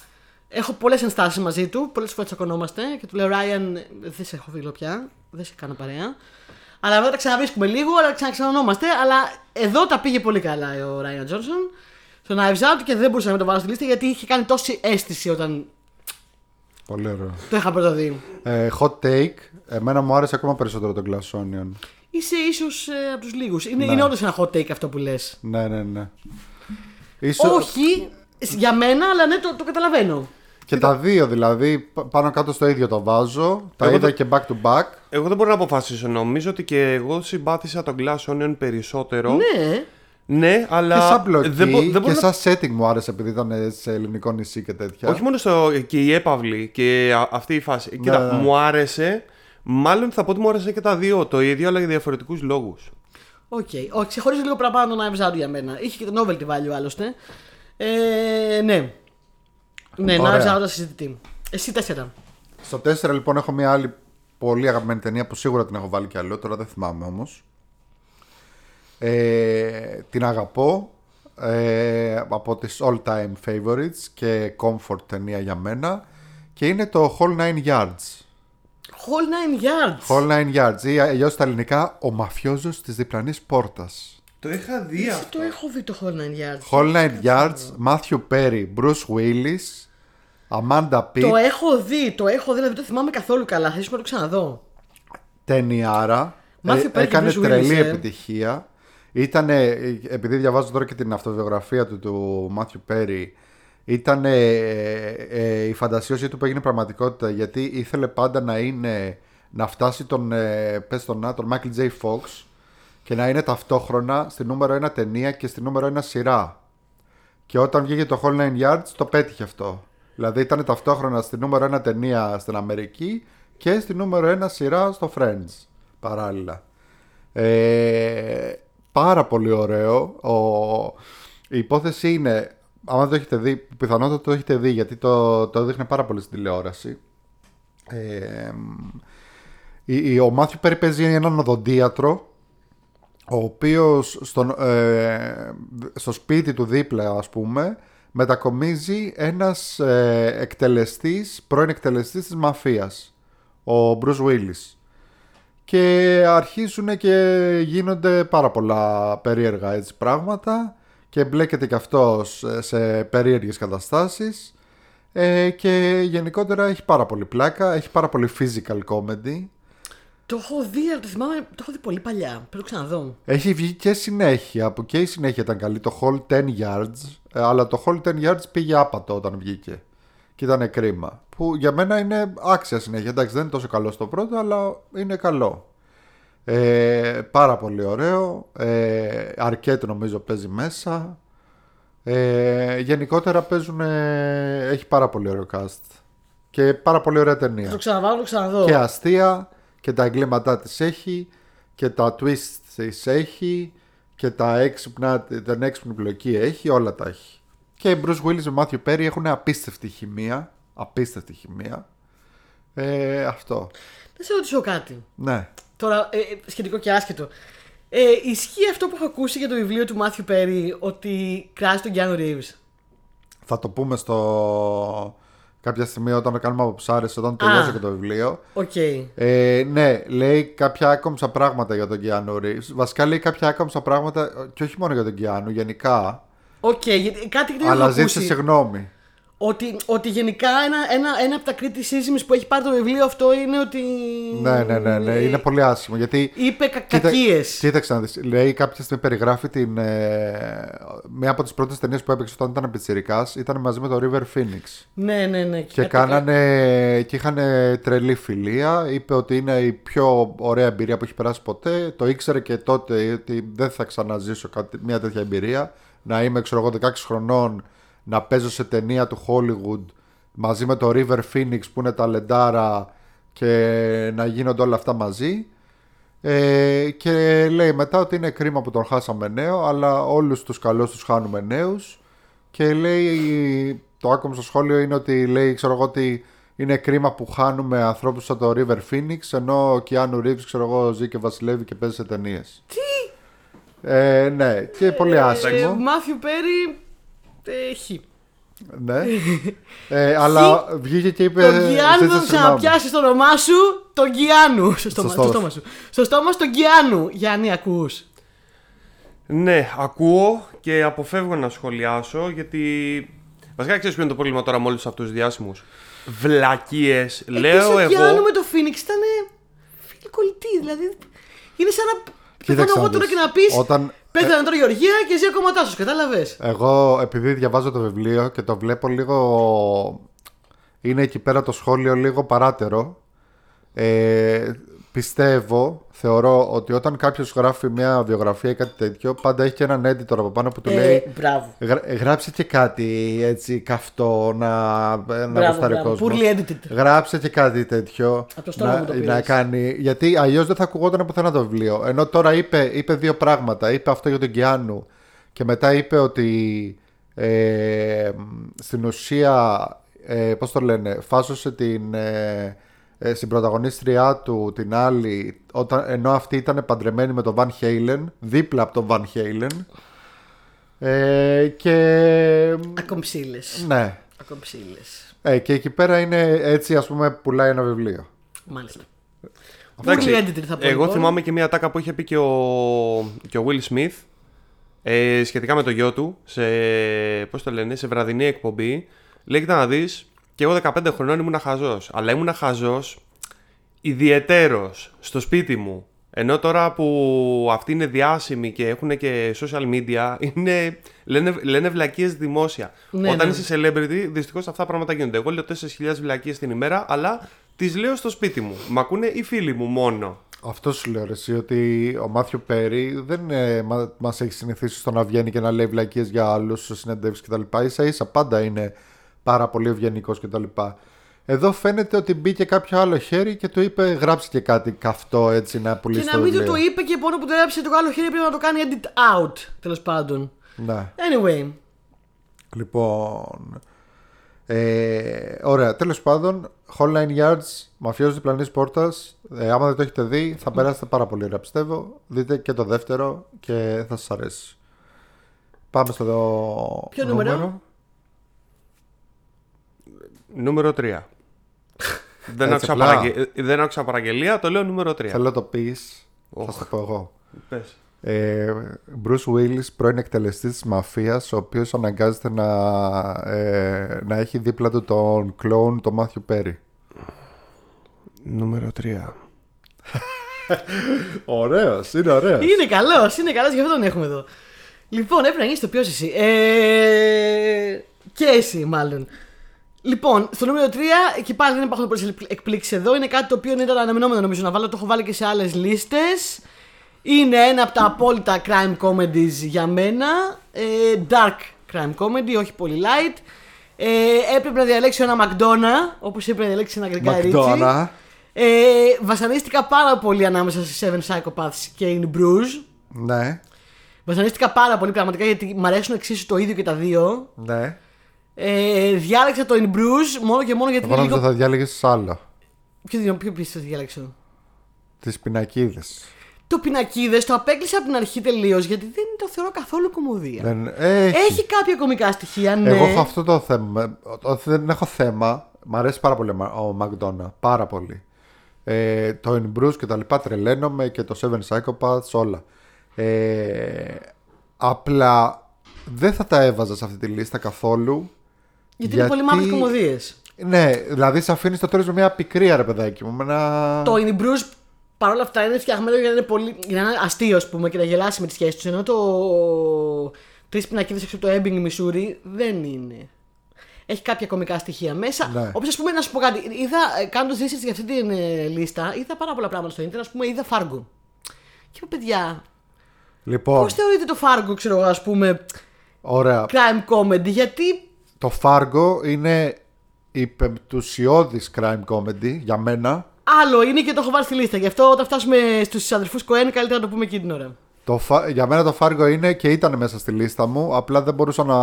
έχω πολλές ενστάσεις μαζί του. Πολλές φορές τσακωνόμαστε και του λέω Ryan, δεν σε έχω φίλο πια, δεν σε κάνω παρέα. Αλλά μετά τα ξαναβρίσκουμε λίγο, αλλά ξαναξανωνόμαστε. Αλλά εδώ τα πήγε πολύ καλά ο Ryan Johnson. Στο Knives Out και δεν μπορούσα να μην το βάλω στη λίστα γιατί είχε κάνει τόση αίσθηση όταν
Πολύ ωραίο.
το είχα πρώτα δει.
Ε, hot take. Εμένα μου άρεσε ακόμα περισσότερο το Glass Onion.
Είσαι ίσως ε, από τους λίγους. Είναι,
Ναι.
είναι όντως ένα hot take αυτό που λες.
Ναι, ναι, ναι. Ίσως...
Όχι για μένα, αλλά ναι, το, το καταλαβαίνω.
Και τα δύο δηλαδή, πα- πάνω κάτω στο ίδιο το βάζω. Τα
Εγώ
είδα
το-
και back to back.
Εγώ δεν μπορώ να αποφασίσω. Νομίζω ότι και εγώ συμπάθησα τον Glass Onion περισσότερο.
Ναι.
Ναι, αλλά.
και σαν πλοκή
δεν, μπο- δεν μπορώ
και
να-
σαν setting μου άρεσε επειδή ήταν σε ελληνικό νησί και τέτοια.
Όχι μόνο στο. και η έπαυλη και α- αυτή η φάση. Κοίτα,
ναι.
μου άρεσε. Μάλλον θα πω ότι μου άρεσε και τα δύο το ίδιο, αλλά για διαφορετικούς λόγους.
Οκ. Όχι, ξεχωρίζει λίγο παραπάνω τον Knives Out για μένα. Είχε και το novelty value άλλωστε. Ε, ναι. Ναι,
Ωραία.
Knives Out συζητητή. Εσύ τέσσερα.
Στο 4 λοιπόν έχω μια άλλη πολύ αγαπημένη ταινία που σίγουρα την έχω βάλει κι άλλο, τώρα δεν θυμάμαι όμως. Ε, την αγαπώ ε, από τις all time favorites και comfort ταινία για μένα και είναι το Whole Nine Yards.
Whole Nine Yards;
Whole Nine Yards ή αλλιώς στα ελληνικά ο μαφιόζος της διπλανής πόρτας.
Το είχα δει
Εσύ το έχω δει το Whole Nine Yards;
Whole Nine Yards, Matthew Perry, Bruce Willis, Amanda Pitt,
Το έχω δει, το έχω δει, δηλαδή δεν το θυμάμαι καθόλου καλά. Θα ίσως να το ξαναδώ.
ταινιάρα.
Matthew
Ε,
Perry και
έκανε
Bruce Willis,
τρελή
ε.
επιτυχία. Ήτανε, επειδή διαβάζω τώρα και την αυτοβιογραφία του του Matthew Perry, ήταν η φαντασίωσή του που έγινε πραγματικότητα γιατί ήθελε πάντα να είναι να φτάσει τον, ε, πες τον, να, τον Michael J. Fox και να είναι ταυτόχρονα στη νούμερο ένα ταινία και στη νούμερο ένα σειρά. Και όταν βγήκε το Whole Nine Yards το πέτυχε αυτό. Δηλαδή ήταν ταυτόχρονα στη νούμερο ένα ταινία στην Αμερική και στη νούμερο ένα σειρά στο Friends παράλληλα. Ε, πάρα πολύ ωραίο. Ο, η υπόθεση είναι, άμα το έχετε δει, πιθανότατα το έχετε δει γιατί το, το έδειχνε πάρα πολύ στην τηλεόραση. Ε, η- η- ο Μάθιου Περί παίζει έναν οδοντίατρο ο οποίος στον, ε, στο σπίτι του δίπλα ας πούμε μετακομίζει ένας ε, εκτελεστής, πρώην εκτελεστής της μαφίας ο Bruce Willis και αρχίζουν και γίνονται πάρα πολλά περίεργα έτσι πράγματα και μπλέκεται και αυτός ε, σε περίεργες καταστάσεις ε, και γενικότερα έχει πάρα πολύ πλάκα, έχει πάρα πολύ physical comedy
Το έχω δει, αλλά το θυμάμαι, το έχω δει πολύ παλιά. Πρέπει να το ξαναδώ.
Έχει βγει και συνέχεια, που και η συνέχεια ήταν καλή, το Hall 10 Yards, ε, αλλά το Hall 10 Yards πήγε άπατο όταν βγήκε. Και ήταν κρίμα. Που για μένα είναι άξια συνέχεια. Εντάξει, δεν είναι τόσο καλό στο πρώτο, αλλά είναι καλό. Ε, πάρα πολύ ωραίο. Ε, αρκετ νομίζω παίζει μέσα. Ε, γενικότερα παίζουν. ε, έχει πάρα πολύ ωραίο cast. Και πάρα πολύ ωραία
Θα
ταινία
το ξαναβάλω, θα το ξαναδώ.
και αστεία και τα εγκλήματά της έχει και τα twist της έχει και τα έξυπνα, την έξυπνη πλοκή έχει, όλα τα έχει. Και οι Bruce Willis με Matthew Perry έχουν απίστευτη χημεία, απίστευτη χημεία. Ε, αυτό.
Θα σε ρωτήσω κάτι.
Ναι.
Τώρα, ε, ε, σχετικό και άσχετο. Ε, ισχύει αυτό που έχω ακούσει για το βιβλίο του Μάθιου Πέρι ότι κράζει τον Keanu Reeves;
Θα το πούμε στο κάποια στιγμή όταν το κάνουμε Αποψάρες, όταν τελειώσω
Α.
και το βιβλίο.
Οκ.
Ε, ναι, λέει κάποια άκομψα πράγματα για τον Keanu Reeves. Βασικά λέει κάποια άκομψα πράγματα και όχι μόνο για τον Keanu, γενικά.
Οκ, γιατί κάτι τέτοιο
αλλά
έχω
ζήτησε
ακούσει.
συγγνώμη.
Ότι, ότι γενικά ένα, ένα, ένα από τα criticisms που έχει πάρει το βιβλίο αυτό είναι ότι.
Ναι, ναι, ναι, ναι. Είναι πολύ άσχημο. Γιατί.
Είπε κα,
Κοίτα-
κακίες.
Κοίταξε να δεις. Λέει κάποια στιγμή περιγράφει την. Ε, μία από τις πρώτες ταινίες που έπαιξε όταν ήταν πιτσιρικάς ήταν μαζί με το River Phoenix.
Ναι, ναι, ναι.
Και
κάτι-
κάνανε. και είχαν τρελή φιλία. Είπε ότι είναι η πιο ωραία εμπειρία που έχει περάσει ποτέ. Το ήξερε και τότε ότι δεν θα ξαναζήσω κάτι, μια τέτοια εμπειρία. Να είμαι, ξέρω εγώ, 16 χρονών, να παίζω σε ταινία του Hollywood μαζί με το River Phoenix που είναι τα λεντάρα και να γίνονται όλα αυτά μαζί. Ε, και λέει μετά ότι είναι κρίμα που τον χάσαμε νέο, αλλά όλους τους καλούς τους χάνουμε νέους και λέει, το άκουγα στο σχόλιο είναι ότι λέει, ξέρω εγώ ότι είναι κρίμα που χάνουμε ανθρώπους σαν το River Phoenix ενώ ο Κιάνου Reeves, ξέρω εγώ, ζει και βασιλεύει και παίζει σε ταινίες.
Τι!
Ε, ναι, και πολύ
Ε,
άσχημο.
Μάθιου Πέρι. Έχει.
ναι. ε, αλλά βγήκε και είπε.
Τον Γκιάνου
«Ζήτησα
θα
Ε, συγγνώμη».
ξαναπιάσει το όνομά σου. Τον Γκιάνου. Στο στόμα,
στόμα
στο στόμα σου. Στο στόμα σου τον Γκιάνου. Γιάννη, ακούς.
Ναι, ακούω και αποφεύγω να σχολιάσω γιατί. Βασικά ξέρεις ποιο είναι το πρόβλημα τώρα με όλους αυτούς τους διάσημους. Βλακίες. Λέω
ο Γκιάνου
εγώ.
με το Phoenix ήταν φίλοι κολλητοί. Δηλαδή είναι σαν να.
Κοίταξε
Πεθάνω εγώ
να
τώρα
δεις.
και να πεις.
Όταν-
Πέθανε τώρα η Γεωργία και ζει ο κομματά σου. Κατάλαβες;
Εγώ επειδή διαβάζω το βιβλίο και το βλέπω λίγο. Είναι εκεί πέρα το σχόλιο λίγο παράτερο. Ε, πιστεύω, θεωρώ ότι όταν κάποιος γράφει μια βιογραφία ή κάτι τέτοιο, πάντα έχει και έναν editor από πάνω που του λέει.
Ε, μπράβο.
«Γρα- Γράψε και κάτι έτσι καυτό να, να
Μπράβο,
γουστάρει ο
μπράβο.
κόσμος.
Poorly edited.
Γράψε και κάτι τέτοιο
Από το στόμα
να,
μου το
να
πήρες.
κάνει. Γιατί αλλιώς δεν θα ακουγόταν πουθενά το βιβλίο. Ενώ τώρα είπε, είπε δύο πράγματα. Είπε αυτό για τον Κιάνου και μετά είπε ότι ε, στην ουσία, ε, πώς το λένε, φάσωσε την, ε, ε, στην πρωταγωνίστριά του την άλλη, όταν, ενώ αυτή ήταν παντρεμένη με τον Van Halen, δίπλα από τον Van Halen. Ε, και
Ακομψίλε.
ναι,
Ακομψίλε.
ε, και εκεί πέρα είναι έτσι ας πούμε πουλάει ένα βιβλίο.
Μάλιστα.
Εντάξει,
Poorly edited θα πω.
εγώ
λοιπόν.
θυμάμαι και μια τάκα που είχε πει και ο, και ο Will Smith ε, σχετικά με το γιο του σε, πώς το λένε, σε βραδινή εκπομπή. Λέει, κοίτα να δεις, και εγώ 15 χρονών ήμουν χαζός. Αλλά ήμουν χαζός ιδιαιτέρως στο σπίτι μου. Ενώ τώρα που αυτοί είναι διάσημοι και έχουν και social media, είναι, λένε, λένε βλακίες δημόσια.
Ναι,
Όταν
ναι.
είσαι celebrity, δυστυχώς αυτά τα πράγματα γίνονται. Εγώ λέω 4.000 βλακίες την ημέρα, αλλά τις λέω στο σπίτι μου. Μ' ακούνε οι φίλοι μου μόνο.
Αυτό σου λέω ρε, εσύ ότι ο Μάθιο Πέρι δεν ε, μα, μας έχει συνηθίσει στο να βγαίνει και να λέει βλακίες για άλλους σε συνεντεύξεις κτλ. Ίσα ίσα πάντα είναι πάρα πολύ ευγενικός κτλ. Εδώ φαίνεται ότι μπήκε κάποιο άλλο χέρι και του είπε γράψε και κάτι καυτό έτσι να
Και
πουλήσει
να
το
μην του
βιβλίο.
το είπε και μόνο που το έγραψε το άλλο χέρι πρέπει να το κάνει edit out. Τέλος πάντων.
Ναι.
Anyway.
Λοιπόν. Ε, ωραία, τέλος πάντων, Whole Nine Yards, μαφιόζη διπλανή πόρτας. Ε, άμα δεν το έχετε δει, θα περάσετε πάρα πολύ ωραία πιστεύω. Δείτε και το δεύτερο και θα σας αρέσει. Πάμε στο δω-
Ποιο νούμερο;
Νούμερο 3. δεν,
Έτσι
άκουσα
απλά.
παραγγε... δεν άκουσα παραγγελία, το λέω νούμερο 3.
Θέλω να το πεις. Θα
Οχ.
σου το πω εγώ.
Πες.
Ε, Bruce Willis, πρώην εκτελεστής της μαφίας, ο οποίος αναγκάζεται να, ε, να έχει δίπλα του τον κλόουν, τον Μάθιου Πέρι.
Νούμερο 3.
Ωραίος, είναι ωραίος.
Είναι καλός, είναι καλός, γι' αυτό τον έχουμε εδώ. Λοιπόν, έπρεπε να γίνεις το ποιος εσύ. Ε, και εσύ, μάλλον. Λοιπόν, στο νούμερο 3, και πάλι δεν υπάρχουν πολλές εκπλήξεις εδώ. Είναι κάτι το οποίο ήταν αναμενόμενο νομίζω να βάλω. Το έχω βάλει και σε άλλες λίστες. Είναι ένα από τα απόλυτα crime comedies για μένα. Ε, dark crime comedy, όχι πολύ light. Ε, έπρεπε να διαλέξω ένα McDonald's, όπως έπρεπε να διαλέξει ένα Γκριγκάρι Ρίτσι.
Μακδόνα.
Ε, βασανίστηκα πάρα πολύ ανάμεσα σε Seven Psychopaths και In Bruges.
Ναι,
Βασανίστηκα πάρα πολύ πραγματικά γιατί μου αρέσουν εξίσου το ίδιο και τα δύο.
ναι.
Ε, διάλεξα το In Bruges μόνο και μόνο γιατί
Εγώ
είναι
νόμιζα
λίγο.
θα διάλεγες άλλο.
Ποιο, ποιο πίστευε ότι διάλεξα.
Τις πινακίδες.
Το πινακίδες το απέκλεισα από την αρχή τελείως γιατί δεν το θεωρώ καθόλου κομμωδία.
Δεν... Έχει.
Έχει κάποια κομικά στοιχεία, ναι.
Εγώ έχω αυτό το θέμα. Ότι δεν έχω θέμα. Μ' αρέσει πάρα πολύ ο Μακδόνα. Πάρα πολύ. Ε, το In Bruce και τα λοιπά τρελαίνομαι και το Seven Psychopaths όλα. Ε, απλά δεν θα τα έβαζα σε αυτή τη λίστα καθόλου.
Γιατί, είναι πολύ μαύρες κομμωδίες.
Ναι, δηλαδή σε αφήνεις το τέλο με μια πικρία ρε παιδάκι μου. Με ένα...
Το In Bruges παρόλα αυτά είναι φτιαγμένο για να είναι, πολύ, για να είναι αστείο, ας πούμε, και να γελάσει με τις σχέσεις τους. Ενώ το Τρεις πινακίδες έξω από το Ebbing, Μισούρι δεν είναι. Έχει κάποια κομικά στοιχεία μέσα.
Ναι.
Όπως ας πούμε, να σου πω κάτι. Είδα, κάνοντας research για αυτή την ε, λίστα, είδα πάρα πολλά πράγματα στο Ιντερνετ. Α πούμε, είδα Fargo. Και είπα, παιδιά,
Λοιπόν,
πώς θεωρείτε το Fargo, ξέρω εγώ, ας πούμε,
ωραία.
crime comedy, γιατί.
Το Fargo είναι η πεμπτουσιώδης crime comedy για μένα.
Άλλο είναι και το έχω βάλει στη λίστα. Γι' αυτό όταν φτάσουμε στους αδερφούς Κοέν, καλύτερα να το πούμε εκείνη την ώρα.
Το, Φα- για μένα το Fargo είναι και ήταν μέσα στη λίστα μου. Απλά δεν μπορούσα να.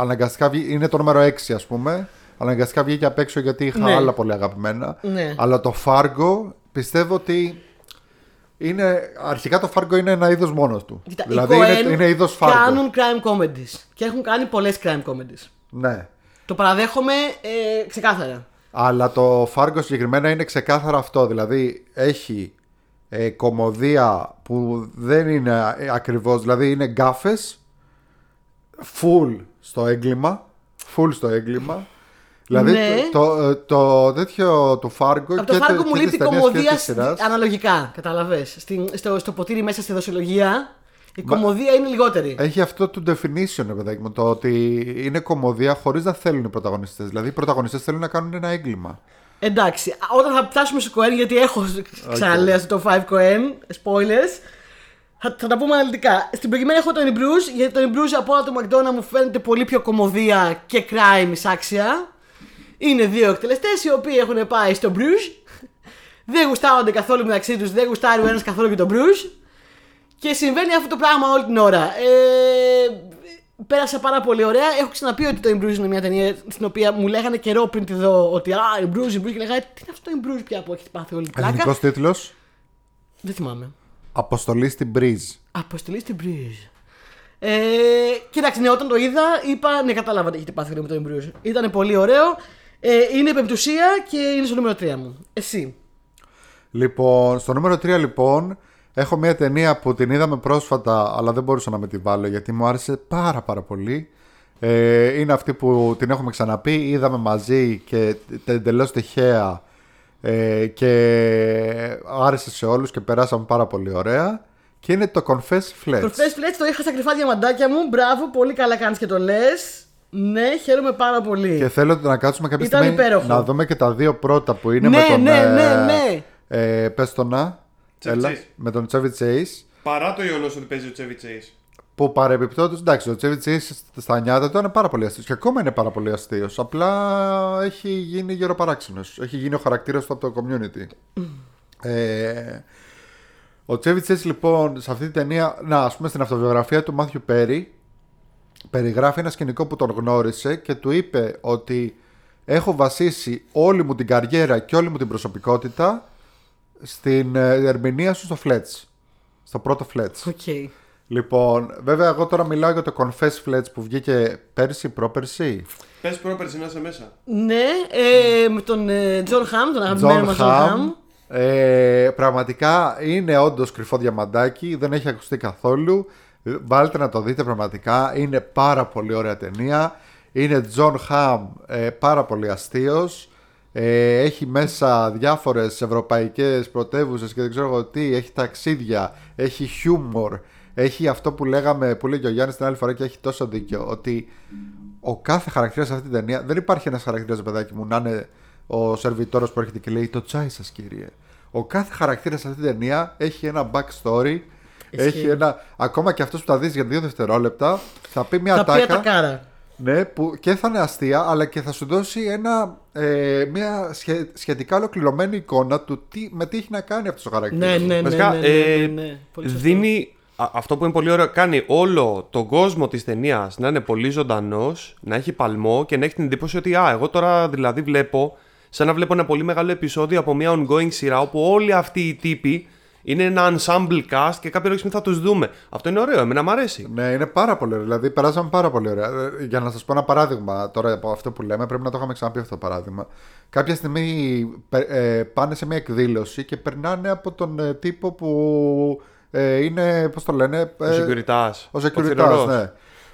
Αναγκαστικά βγει... Είναι το νούμερο 6, ας πούμε. Αναγκαστικά βγήκε απ' έξω γιατί είχα
Ναι.
άλλα πολύ αγαπημένα.
Ναι.
Αλλά το Fargo πιστεύω ότι. Είναι, αρχικά το Fargo είναι ένα είδος μόνος του.
Κοίτα, οι
δηλαδή είναι,
Coen
είναι είδος Fargo.
Κάνουν crime comedies. Και έχουν κάνει πολλές crime comedies.
Ναι.
Το παραδέχομαι ε, ξεκάθαρα.
Αλλά το Fargo συγκεκριμένα είναι ξεκάθαρα αυτό. Δηλαδή έχει ε, κομμωδία που δεν είναι ε, ακριβώς, δηλαδή είναι γκάφες, full στο έγκλημα, full στο έγκλημα. Δηλαδή
Ναι.
το, το, το τέτοιο του Fargo
Από το
και,
Φάρκο
το-
μου
και
λείπει
της
η
ταινίας και
κομμωδία
της σειράς.
αναλογικά. Κατάλαβε. Στο, στο ποτήρι μέσα στη δοσολογία η κομμωδία είναι λιγότερη.
Έχει αυτό το definition, ρε παιδάκι μου, το ότι είναι κομμωδία χωρίς να θέλουν οι πρωταγωνιστές. Δηλαδή οι πρωταγωνιστές θέλουν να κάνουν ένα έγκλημα.
Εντάξει, όταν θα φτάσουμε στο Coen, γιατί έχω ξαναλέω στο 5 Coen, spoilers, θα, θα τα πούμε αναλυτικά. Στην προκειμένη έχω τον Bruce, γιατί τον Bruce από όλα το McDonald's μου φαίνεται πολύ πιο κομμωδία και crime εισάξια. Είναι δύο εκτελεστές οι οποίοι έχουν πάει στο Bruce. Δεν γουστάρονται καθόλου μεταξύ τους, δεν γουστάρει ο ένας καθόλου και τον Bruce. Και συμβαίνει αυτό το πράγμα όλη την ώρα. Ε, πέρασα πάρα πολύ ωραία. Έχω ξαναπεί ότι το Bruce είναι μια ταινία στην οποία μου λέγανε καιρό πριν τη δω ότι Α, η Bruce, η Bruce. Και λέγανε Τι είναι αυτό το Bruce πια που έχεις πάθει όλη την πλάκα;
Ελληνικός τίτλος,
Δεν θυμάμαι.
Αποστολή στην Breeze.
Αποστολή στην Bruce. Ε, κοίταξε, ναι, όταν το είδα, είπα ναι, κατάλαβα τι έχετε πάθει με το Bruce. Ήταν πολύ ωραίο. Ε, είναι πεμπτουσία και είναι στο νούμερο 3 μου. Εσύ.
Λοιπόν, στο νούμερο 3 λοιπόν έχω μια ταινία που την είδαμε πρόσφατα αλλά δεν μπορούσα να με τη βάλω γιατί μου άρεσε πάρα πάρα πολύ. Ε, είναι αυτή που την έχουμε ξαναπεί, είδαμε μαζί και εντελώς τυχαία ε, και άρεσε σε όλους και περάσαμε πάρα πολύ ωραία και είναι το Confess Fletch.
Προφέ Φλέτ το είχα στα κρυφά διαμαντάκια μου. Μπράβο, πολύ καλά κάνεις και το λες. Ναι, χαίρομαι πάρα πολύ.
Και θέλω να κάτσουμε κάποια
Ήταν
στιγμή
υπέροχο.
να δούμε και τα δύο πρώτα που είναι
Ναι,
με τον.
ναι,
ε,
ναι, ναι.
Ε, πες το να.
Chevy
Έλα,
Chase.
με τον Chevy Chase.
Παρά το γεγονός ότι παίζει ο Chevy Chase.
Που παρεμπιπτόντως, εντάξει, ο Chevy Chase στα νιάτα του είναι πάρα πολύ αστείος. Και ακόμα είναι πάρα πολύ αστείος. Απλά έχει γίνει γεροπαράξενος. Έχει γίνει ο χαρακτήρας του από το community. ε, ο Chevy Chase λοιπόν σε αυτή την ταινία, να ας πούμε στην αυτοβιογραφία του Μάθιου Πέρι, περιγράφει ένα σκηνικό που τον γνώρισε και του είπε ότι έχω βασίσει όλη μου την καριέρα και όλη μου την προσωπικότητα στην ε, ερμηνεία σου στο Fletch. Στο πρώτο Fletch.
OK.
Λοιπόν, βέβαια, εγώ τώρα μιλάω για το Confess Fletch που βγήκε πέρσι, πρόπερσι.
Πες πρόπερσι να είσαι μέσα.
Ναι, ε, με τον Τζον Χαμ, τον αγαπημένο
John
μας Τζον Χαμ.
Hamm. Ε, πραγματικά είναι όντως κρυφό διαμαντάκι, δεν έχει ακουστεί καθόλου. Βάλτε να το δείτε πραγματικά. Είναι πάρα πολύ ωραία ταινία. Είναι John Hamm, ε, πάρα πολύ αστείος. Ε, έχει μέσα διάφορες ευρωπαϊκές πρωτεύουσες και δεν ξέρω εγώ τι. Έχει ταξίδια, έχει χιούμορ. Έχει αυτό που λέγαμε, που λέει και ο Γιάννης την άλλη φορά και έχει τόσο δίκιο. Ότι ο κάθε χαρακτήρας σε αυτή την ταινία δεν υπάρχει ένας χαρακτήρας, παιδάκι μου, να είναι ο σερβιτόρος που έρχεται και λέει Το τσάι σας, κύριε. Ο κάθε χαρακτήρας σε αυτή την ταινία έχει ένα backstory. Έχει ένα. Ακόμα και αυτός που τα δεις για δύο δευτερόλεπτα θα πει μια
Θα πει
τάκα.
ατακάρα.
Ναι, που και θα είναι αστεία, αλλά και θα σου δώσει ένα, ε, μια σχε- σχετικά ολοκληρωμένη εικόνα του τι, με τι έχει να κάνει αυτός ο χαρακτήρας.
Ναι, ναι, ναι.
Βασικά,
ναι, ναι,
ε,
ναι, ναι. Πολύ σωστό.
δίνει α- αυτό που είναι πολύ ωραίο. Κάνει όλο τον κόσμο της ταινίας να είναι πολύ ζωντανός, να έχει παλμό και να έχει την εντύπωση ότι α, εγώ τώρα δηλαδή βλέπω, σαν να βλέπω ένα πολύ μεγάλο επεισόδιο από μια ongoing σειρά όπου όλοι αυτοί οι τύποι είναι ένα ensemble cast και κάποια στιγμή θα τους δούμε. Αυτό είναι ωραίο, εμένα μου αρέσει.
Ναι, είναι πάρα πολύ ωραίο. Δηλαδή, περάσαμε πάρα πολύ ωραία. Ε, Για να σας πω ένα παράδειγμα τώρα από αυτό που λέμε, πρέπει να το είχαμε ξαναπεί αυτό το παράδειγμα. Κάποια στιγμή πε- ε, πάνε σε μια εκδήλωση και περνάνε από τον ε, τύπο που ε, είναι, πώς το λένε,
Ο
ε,
Securitas.
ο
ο
Securitas,
θηρορός.
ναι.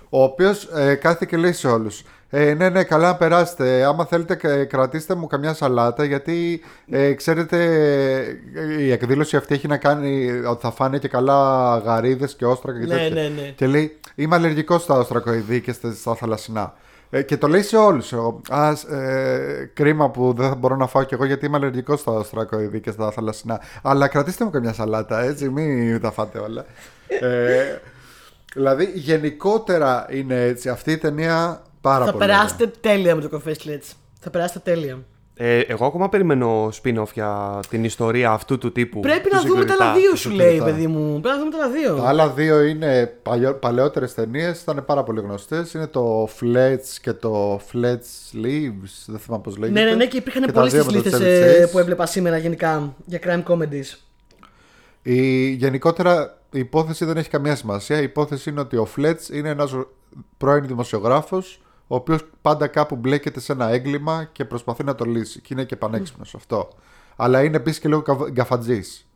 Ο οποίος ε, κάθεται και λέει σε όλους. Ε, ναι, ναι, καλά να περάσετε. Άμα θέλετε, κα- κρατήστε μου καμιά σαλάτα. Γιατί ε, ξέρετε, ε, η εκδήλωση αυτή έχει να κάνει ότι θα φάνε και καλά γαρίδες και όστρακα και
Ναι,
τέτοια.
ναι, ναι.
Και λέει, Είμαι αλλεργικός στα οστρακοειδή και στα, στα θαλασσινά. Ε, και το λέει σε όλους. Α, ε, κρίμα που δεν θα μπορώ να φάω κι εγώ γιατί είμαι αλλεργικός στα οστρακοειδή και στα θαλασσινά. Αλλά κρατήστε μου καμιά σαλάτα, έτσι, μην τα φάτε όλα. ε, δηλαδή, γενικότερα είναι έτσι. Αυτή η ταινία πάρα
Θα
πολύ.
περάσετε τέλεια με το Confess Let's. Θα περάσετε τέλεια.
Ε, εγώ ακόμα περιμένω spin-off για την ιστορία αυτού του τύπου.
Πρέπει
του
να δούμε τα άλλα
security.
δύο,
του
σου λέει,
security.
παιδί μου. Πρέπει να δούμε τα άλλα δύο.
Τα άλλα δύο είναι παλαιότερες ταινίες, ήταν πάρα πολύ γνωστές. Είναι το Fletch και το Fletch Leaves. Δεν θυμάμαι πώς λέγεται.
Ναι, ναι, ναι, και υπήρχαν
τα
πολλέ
δύο
στις
με το
λίστες
Chevy Chase.
που έβλεπα σήμερα γενικά για crime comedies.
Η, γενικότερα η υπόθεση δεν έχει καμία σημασία. Η υπόθεση είναι ότι ο Φλέτς είναι ένας πρώην δημοσιογράφος ο οποίος πάντα κάπου μπλέκεται σε ένα έγκλημα και προσπαθεί να το λύσει. Και είναι και πανέξυπνος αυτό. Αλλά είναι επίσης και λίγο καβ- γκαφατζής.